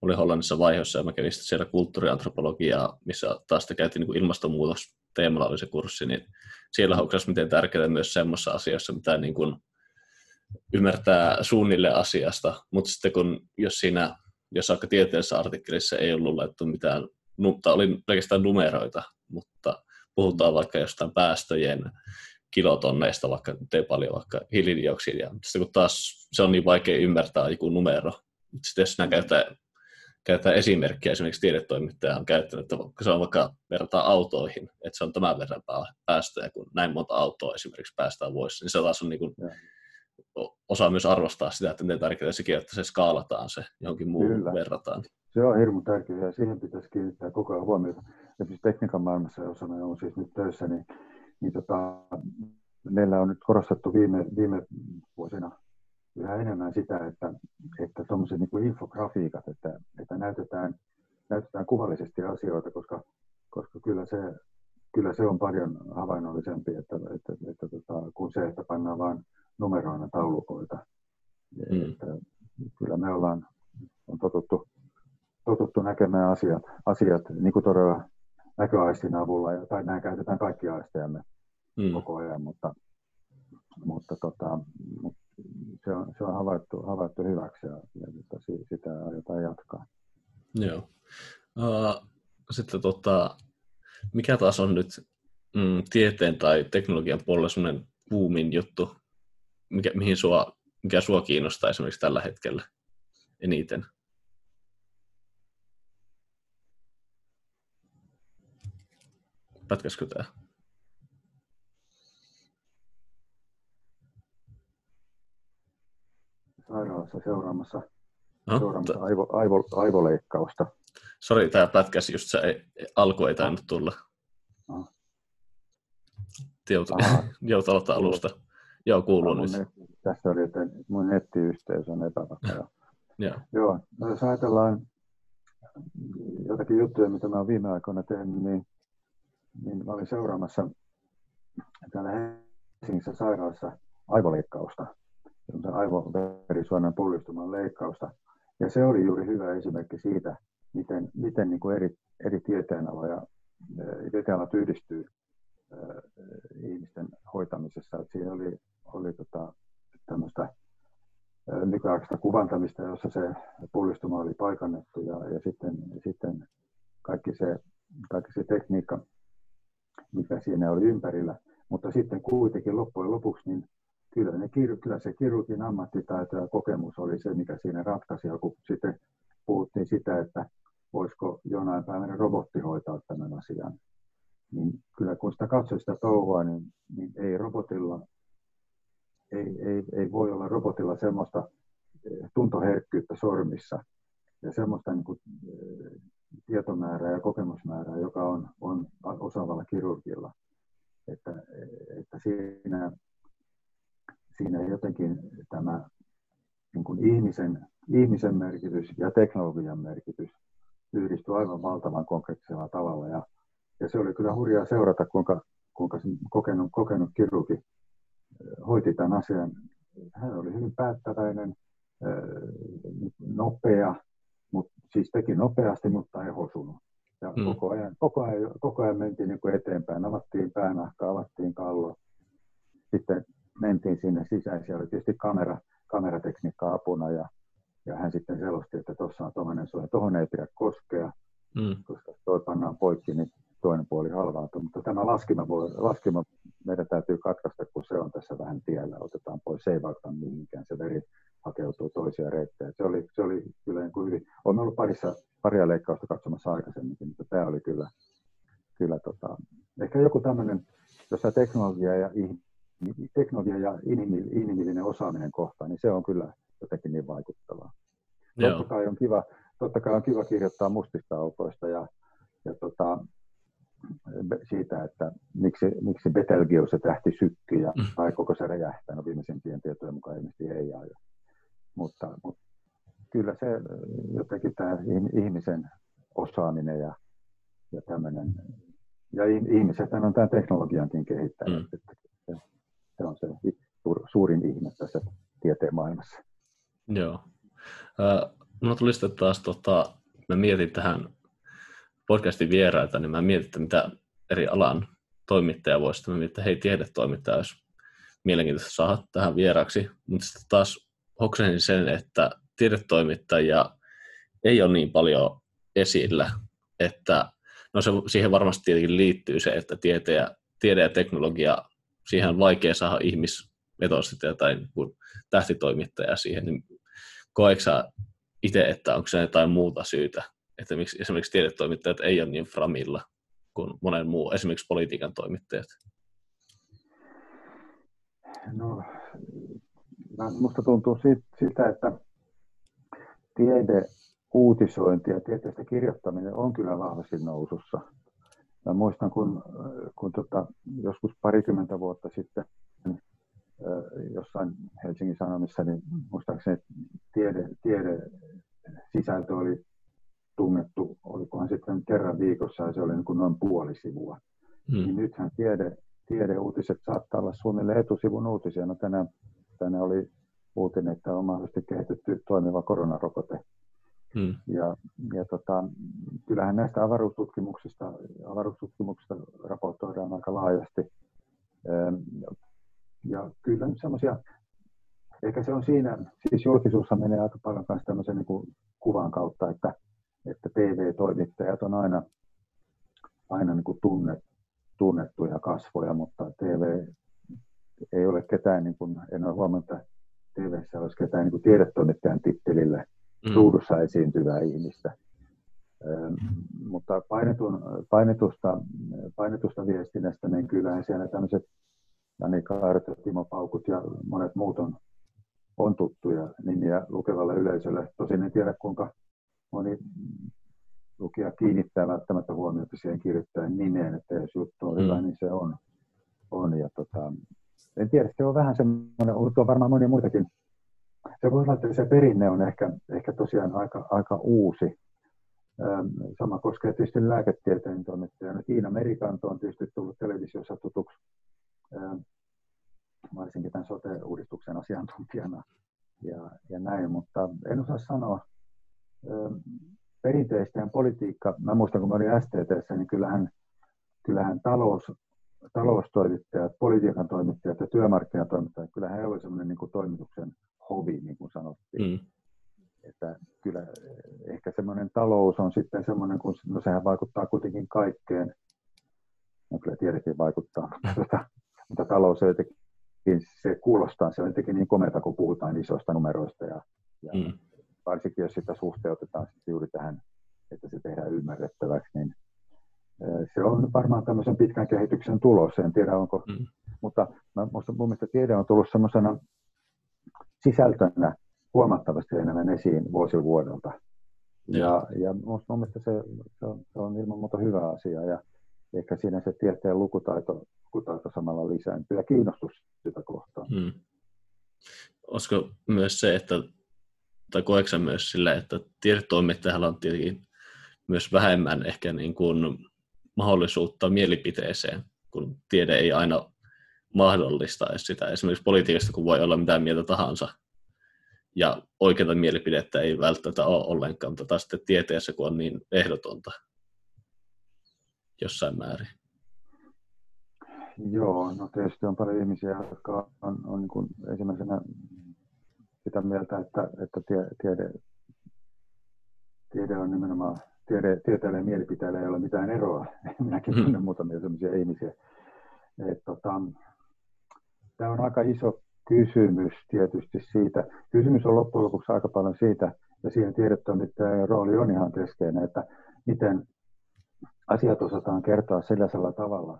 olin Hollannissa vaiheessa ja mä kävin siellä kulttuuriantropologiaa, missä taas käytiin niin ilmastonmuutos teemalla oli se kurssi, niin siellä haukkasi miten tärkeää myös semmoisessa asiassa, mitä niin kuin ymmärtää suunnilleen asiasta, mutta sitten kun jos siinä jos vaikka tieteellisessä artikkelissa ei ollut laittu mitään, mutta oli pelkästään numeroita, mutta puhutaan vaikka jostain päästöjen kilotonneista, vaikka ei paljon vaikka hiilidioksidia. Sitten kun taas se on niin vaikea ymmärtää joku numero. Sitten jos käytetään, käytetään esimerkkiä, esimerkiksi tiedetoimittaja on käyttänyt, että se on vaikka verrataan autoihin, että se on tämän verran päästöjä, kun näin monta autoa esimerkiksi päästään vuodessa, niin se taas on niin kuin osaa myös arvostaa sitä, että miten tärkeää sekin, että se skaalataan se johonkin muuhun Kyllä. verrataan. Se on hirmu tärkeää ja siihen pitäisi kiinnittää koko ajan huomiota. Ja siis tekniikan maailmassa, jossa me on siis nyt töissä, niin, niin tota, meillä on nyt korostettu viime, viime vuosina yhä enemmän sitä, että, että tuommoiset niin infografiikat, että, että näytetään, näytetään kuvallisesti asioita, koska, koska kyllä, se, kyllä se on paljon havainnollisempi, että, että, että, että tota, kuin se, että pannaan vain numeroina taulukoita. Mm. Että, kyllä me ollaan on totuttu, totuttu näkemään asiat, asiat niin kuin todella näköaistin avulla, ja, tai nämä käytetään kaikki aistejamme mm. koko ajan, mutta, mutta tota, se on, se on havaittu, havaittu hyväksi ja, ja sitä aiotaan jatkaa. Joo. Uh, sitten tota, mikä taas on nyt mm, tieteen tai teknologian puolella sellainen boomin juttu, mikä, mihin sua, mikä sua kiinnostaa esimerkiksi tällä hetkellä eniten? Pätkäskö tämä? Sairaalassa seuraamassa, no, seuraamassa t- aivo, aivo, aivoleikkausta. Sori, tämä pätkäs just se ei, alku ei tainnut tulla. No. Joutu *laughs* aloittaa alusta. Joo, kuuluu nyt. Net, tässä oli, että mun nettiyhteys on epävakaa. Joo. Joo, no jos ajatellaan jotakin juttuja, mitä mä oon viime aikoina tehnyt, niin, niin mä olin seuraamassa täällä Helsingissä sairaalassa aivoleikkausta, aivoverisuonan pullistuman leikkausta. Ja se oli juuri hyvä esimerkki siitä, miten, miten niin kuin eri, eri tieteenaloja, tieteenalat yhdistyy ihmisten hoitamisessa. Että siinä oli, oli tota, tämmöistä nykyaikaista kuvantamista, jossa se pullistuma oli paikannettu ja, ja sitten, sitten kaikki, se, kaikki se tekniikka, mikä siinä oli ympärillä. Mutta sitten kuitenkin loppujen lopuksi, niin kyllä, ne, kyllä se kirurgin ammattitaito ja kokemus oli se, mikä siinä ratkaisi. Ja kun sitten puhuttiin sitä, että voisiko jonain päivänä robotti hoitaa tämän asian, niin kyllä kun sitä katsoi sitä touhua, niin, niin ei robotilla ei, ei, ei voi olla robotilla semmoista eh, tuntoherkkyyttä sormissa ja semmoista niin kuin, eh, tietomäärää ja kokemusmäärää, joka on, on osaavalla kirurgilla. Että, että siinä, siinä jotenkin tämä niin kuin ihmisen, ihmisen merkitys ja teknologian merkitys yhdistyy aivan valtavan konkreettisella tavalla. Ja, ja se oli kyllä hurjaa seurata, kuinka, kuinka kokenut, kokenut kirurgi hoiti tämän asian. Hän oli hyvin päättäväinen, nopea, mutta siis teki nopeasti, mutta ei hosunut. Ja mm. koko, ajan, koko, ajan, koko ajan mentiin niin kuin eteenpäin. Avattiin päänahka, avattiin kallo. Sitten mentiin sinne sisään. Siellä oli tietysti kamera, kameratekniikka apuna ja, ja hän sitten selosti, että tuossa on tuommoinen suoja. Tuohon ei pidä koskea, mm. koska toi pannaan poikki, niin toinen puoli halvaantuu. Mutta tämä laskima, laskima meidän täytyy katkaista, kun se on tässä vähän tiellä, otetaan pois, se ei vaikka mihinkään, se veri hakeutuu toisia reittejä. Se oli, se oli kyllä niin kuin hyvin, olen ollut parissa, paria leikkausta katsomassa aikaisemminkin, mutta tämä oli kyllä, kyllä tota, ehkä joku tämmöinen, jossa teknologia ja, teknologia ja inhimillinen osaaminen kohtaa, niin se on kyllä jotenkin niin vaikuttavaa. Totta kai on kiva, totta kai on kiva kirjoittaa mustista aukoista ja, ja tota, siitä, että miksi, miksi Betelgeuse tähti sykki ja mm. tai koko se räjähtää. No viimeisimpien tietojen mukaan ilmeisesti ei aio. Mutta, mutta kyllä se jotenkin tämä ihmisen osaaminen ja, ja tämmöinen, ja ihmiset on tämän teknologiankin kehittänyt. Mm. Että se, se on se suurin ihme tässä tieteen maailmassa. Joo. Äh, no tuli sitten taas, tota, mä mietin tähän podcastin vieraita, niin mä mietin, että mitä eri alan toimittaja voisi, mä mietin, että hei, tiedetoimittaja olisi mielenkiintoista saada tähän vieraaksi, mutta sitten taas hoksasin sen, että tiedetoimittajia ei ole niin paljon esillä, että no se, siihen varmasti tietenkin liittyy se, että tiede ja, tiede ja teknologia, siihen on vaikea saada ihmisvetosta tai niin tähtitoimittajaa siihen, niin koetko itse, että onko se jotain muuta syytä, että miksi esimerkiksi tiedetoimittajat ei ole niin framilla kuin monen muu, esimerkiksi politiikan toimittajat? No, Minusta tuntuu siitä, että tiede, uutisointi ja tieteestä kirjoittaminen on kyllä vahvasti nousussa. Mä muistan, kun, kun tota, joskus parikymmentä vuotta sitten jossain Helsingin Sanomissa, niin muistaakseni tiede, tiede sisältö oli tunnettu, olikohan sitten kerran viikossa ja se oli niin kuin noin puoli sivua. Hmm. Niin nythän tiede, tiedeuutiset saattaa olla Suomelle etusivun uutisia. No tänään, tänään oli uutinen, että on mahdollisesti kehitetty toimiva koronarokote. Hmm. Ja, ja tota, kyllähän näistä avaruustutkimuksista, avaruustutkimuksista raportoidaan aika laajasti. Ja kyllä semmoisia, ehkä se on siinä, siis julkisuushan menee aika paljon myös tämmöisen niin kuin kuvan kautta, että, että TV-toimittajat on aina, aina niin kuin tunnet, tunnettuja kasvoja, mutta TV ei ole ketään, niin kuin, en ole huomannut, että TVssä olisi ketään niin kuin tiedetoimittajan tittelille mm. ruudussa esiintyvää ihmistä. Ähm, mutta painetun, painetusta, painetusta viestinnästä, niin kyllähän siellä tämmöiset Jani Kaaret ja Timo Paukut ja monet muut on, on tuttuja nimiä lukevalle yleisölle. Tosin en tiedä, kuinka moni lukija kiinnittää välttämättä huomiota siihen kirjoittajan nimeen, että jos juttu on mm. hyvä, niin se on. on. Ja tota, en tiedä, se on vähän semmoinen, on varmaan monia muitakin. Se voi olla, että se perinne on ehkä, ehkä tosiaan aika, aika uusi. Sama koskee tietysti lääketieteen toimittajana. Tiina Merikanto on tietysti tullut televisiossa tutuksi varsinkin tämän sote-uudistuksen asiantuntijana ja, ja näin, mutta en osaa sanoa. Perinteisten politiikka, mä muistan kun mä olin STT, niin kyllähän, kyllähän talous, taloustoimittajat, politiikan toimittajat ja työmarkkinatoimittajat, kyllähän he oli semmoinen niin toimituksen hovi, niin kuin sanottiin. Mm. Että kyllä ehkä semmoinen talous on sitten semmoinen, kun no sehän vaikuttaa kuitenkin kaikkeen. No kyllä tiedekin vaikuttaa, *laughs* mutta, mutta talous on jotenkin se kuulostaa, se on jotenkin niin komeata, kun puhutaan isoista numeroista ja, ja mm. Varsinkin jos sitä suhteutetaan juuri tähän, että se tehdään ymmärrettäväksi, niin se on varmaan tämmöisen pitkän kehityksen tulos, en tiedä onko, mm. mutta mä, musta, mun mielestä tiede on tullut semmoisena sisältönä huomattavasti enemmän esiin vuosi vuodelta. Ja, ja mun, mun mielestä se, se, on, se on ilman muuta hyvä asia ja ehkä siinä se tieteen lukutaito, lukutaito samalla lisääntyy ja kiinnostus sitä kohtaan. Hmm. Olisiko myös se, että, tai koeksa myös sillä, että tiedetoimittajalla on tietenkin myös vähemmän ehkä niin kuin mahdollisuutta mielipiteeseen, kun tiede ei aina mahdollista sitä. Esimerkiksi politiikasta, kun voi olla mitä mieltä tahansa, ja oikeita mielipidettä ei välttämättä ole ollenkaan, mutta taas sitten tieteessä, kun on niin ehdotonta jossain määrin. Joo, no tietysti on paljon ihmisiä, jotka on, on niin kuin ensimmäisenä sitä mieltä, että, että tie, tiede, tiede on nimenomaan, tiede, tieteellä ja mielipiteellä ei ole mitään eroa. *laughs* Minäkin tunnen mm. muutamia sellaisia ihmisiä. Et, tota, tämä on aika iso kysymys tietysti siitä. Kysymys on loppujen lopuksi aika paljon siitä, ja siihen tiedetoimittajan rooli on ihan keskeinen, että miten asiat osataan kertoa sellaisella tavalla,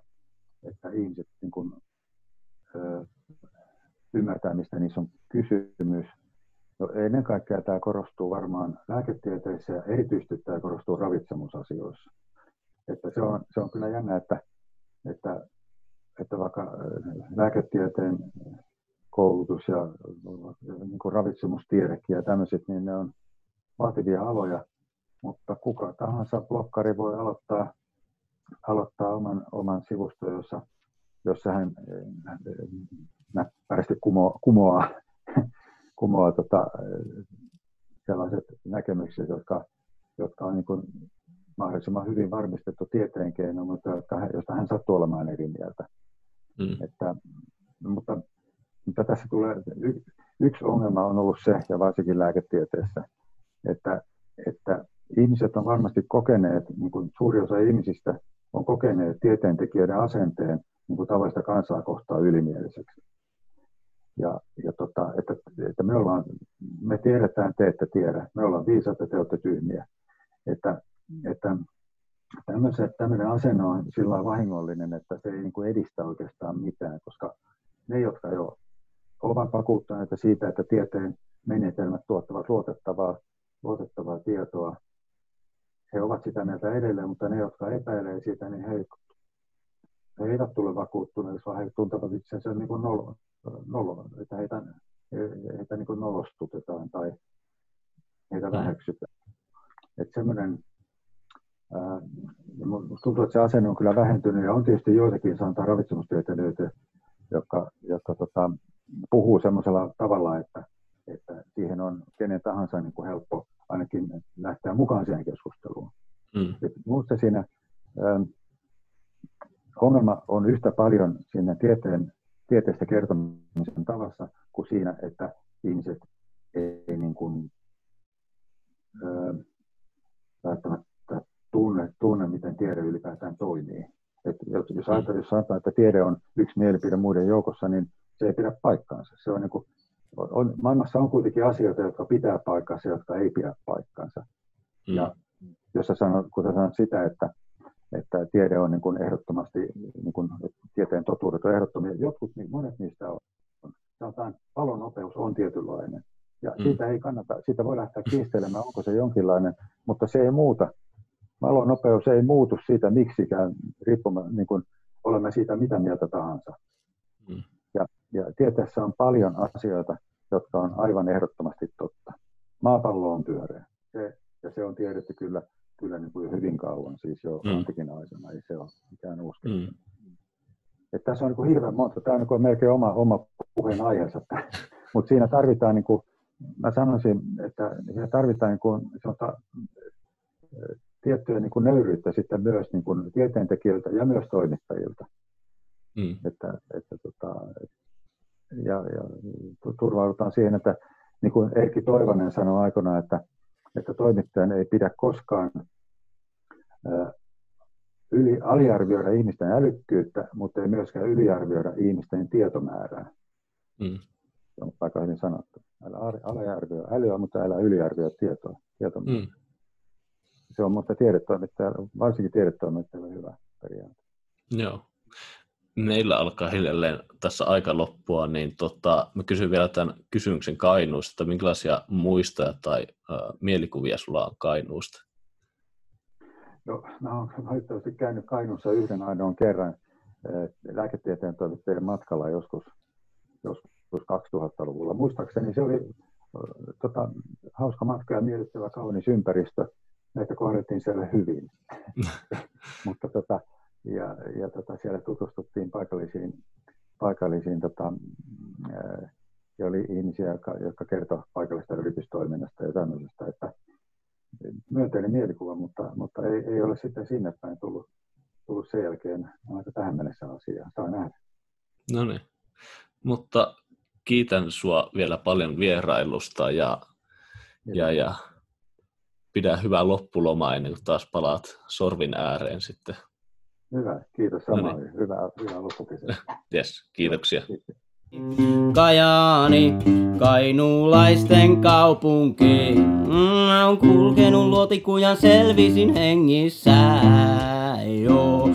että ihmiset niin kuin, ö, ymmärtää, mistä niissä on kysymys. No, ennen kaikkea tämä korostuu varmaan lääketieteessä ja erityisesti tämä korostuu ravitsemusasioissa. Että se, on, se on kyllä jännä, että, että, että vaikka lääketieteen koulutus ja niin kuin ravitsemustiedekin ja tämmöiset, niin ne on vaativia aloja, mutta kuka tahansa blokkari voi aloittaa, aloittaa oman, oman sivuston, jossa, jossa hän näppärästi kumoaa, kumoaa, *laughs* kumoaa tota, sellaiset näkemykset, jotka, jotka on niin kuin mahdollisimman hyvin varmistettu tieteen keino, mutta jotka, josta hän sattuu olemaan eri mieltä. Mm. Että, mutta, mutta tässä tulee, yksi ongelma on ollut se, ja varsinkin lääketieteessä, että, että ihmiset on varmasti kokeneet, niin kuin suuri osa ihmisistä on kokeneet tieteentekijöiden asenteen niin kuin tavallista kansaa kohtaan ylimieliseksi. Ja, ja tota, että, että me, ollaan, me tiedetään, te ette tiedä. Me ollaan viisaita, te olette tyhmiä. Että, että tämmöinen asenne on sillä vahingollinen, että se ei niin kuin edistä oikeastaan mitään, koska ne, jotka jo ovat vakuuttuneita siitä, että tieteen menetelmät tuottavat luotettavaa, luotettavaa tietoa. He ovat sitä mieltä edelleen, mutta ne, jotka epäilevät siitä, niin he, he eivät tule vakuuttuneiksi, vaan he tuntevat itsensä niin kuin nolo, nolo, että heitä, heitä niin kuin nolostutetaan tai heitä väheksytään. Että semmoinen, Minusta tuntuu, että se asenne on kyllä vähentynyt ja on tietysti joitakin sanotaan ravitsemustieteilijöitä, jotka, jotka tota, puhuu semmoisella tavalla, että, että siihen on kenen tahansa niin kuin helppo ainakin lähteä mukaan siihen keskusteluun. Mm. Minusta siinä ongelma on yhtä paljon siinä tieteen, tieteestä kertomisen tavassa kuin siinä, että ihmiset ei niin kuin, äh, välttämättä tunne, tunne, miten tiede ylipäätään toimii. Et jos, jos, mm. ajatellaan, jos että tiede on yksi mielipide muiden joukossa, niin se ei pidä paikkaansa. Se on niin kuin, on, maailmassa on kuitenkin asioita, jotka pitää paikkansa ja jotka ei pidä paikkansa. Mm. Ja jos sä sanot, kun sä sanot sitä, että, että tiede on niin kuin ehdottomasti, niin kuin, tieteen totuudet on ehdottomia, jotkut, niin monet niistä on. Sanotaan, palonopeus on tietynlainen. Ja mm. siitä ei kannata, siitä voi lähteä kiistelemään, onko se jonkinlainen, mutta se ei muuta Valonopeus ei muutu siitä miksikään, riippumatta, niin kuin olemme siitä mitä mieltä tahansa. Mm. Ja, ja tieteessä on paljon asioita, jotka on aivan ehdottomasti totta. Maapallo on pyöreä. Se, ja se on tiedetty kyllä, kyllä niin kuin hyvin kauan, siis jo mm. antikin aikana, ei se ole mikään uusi. Mm. Että tässä on niin kuin hirveän monta, tämä on niin kuin melkein oma, oma puheen aiheensa, *laughs* mutta siinä tarvitaan, niin kuin, mä sanoisin, että siinä tarvitaan niin kuin, sanotaan, tiettyä niin kuin nöyryyttä sitten myös niin kuin tieteentekijöiltä ja myös toimittajilta. Mm. Että, että, tota, ja, ja turvaudutaan siihen, että niin kuin Erkki Toivonen sanoi aikoinaan, että, että toimittajan ei pidä koskaan yli, aliarvioida ihmisten älykkyyttä, mutta ei myöskään yliarvioida ihmisten tietomäärää. Mm. Se on aika hyvin sanottu. Älä aliarvioi älyä, mutta älä yliarvioi tietoa. tietomäärää. Mm se on mutta tiedetoimittajalle, varsinkin tiedetoimittajalle hyvä periaate. Joo. Meillä alkaa hiljalleen tässä aika loppua, niin tota, mä kysyn vielä tämän kysymyksen Kainuusta, että minkälaisia muistoja tai äh, mielikuvia sulla on Kainuusta? No, mä oon valitettavasti käynyt Kainuussa yhden ainoan kerran lääketieteen toimittajien matkalla joskus, joskus 2000-luvulla. Muistaakseni se oli tota, hauska matka ja miellyttävä kaunis ympäristö meitä kohdeltiin siellä hyvin. *laughs* Mutta tota, ja, ja tota, siellä tutustuttiin paikallisiin, paikallisiin tota, ja oli ihmisiä, jotka, jotka kertoivat paikallista yritystoiminnasta ja tämmöisestä, että myönteinen mielikuva, mutta, mutta ei, ei ole sitten sinne päin tullut, tullut sen jälkeen aika tähän mennessä asiaa. Saa nähdä. No niin, mutta kiitän sua vielä paljon vierailusta ja, ja, ja pidä hyvää loppuloma ennen kuin taas palaat sorvin ääreen sitten. Hyvä, kiitos samoin. No niin. Hyvää, hyvää loppukesää. *laughs* Yes, kiitoksia. Kajaani, kainuulaisten kaupunki. Mä oon kulkenut luotikujan selvisin hengissä. Joo.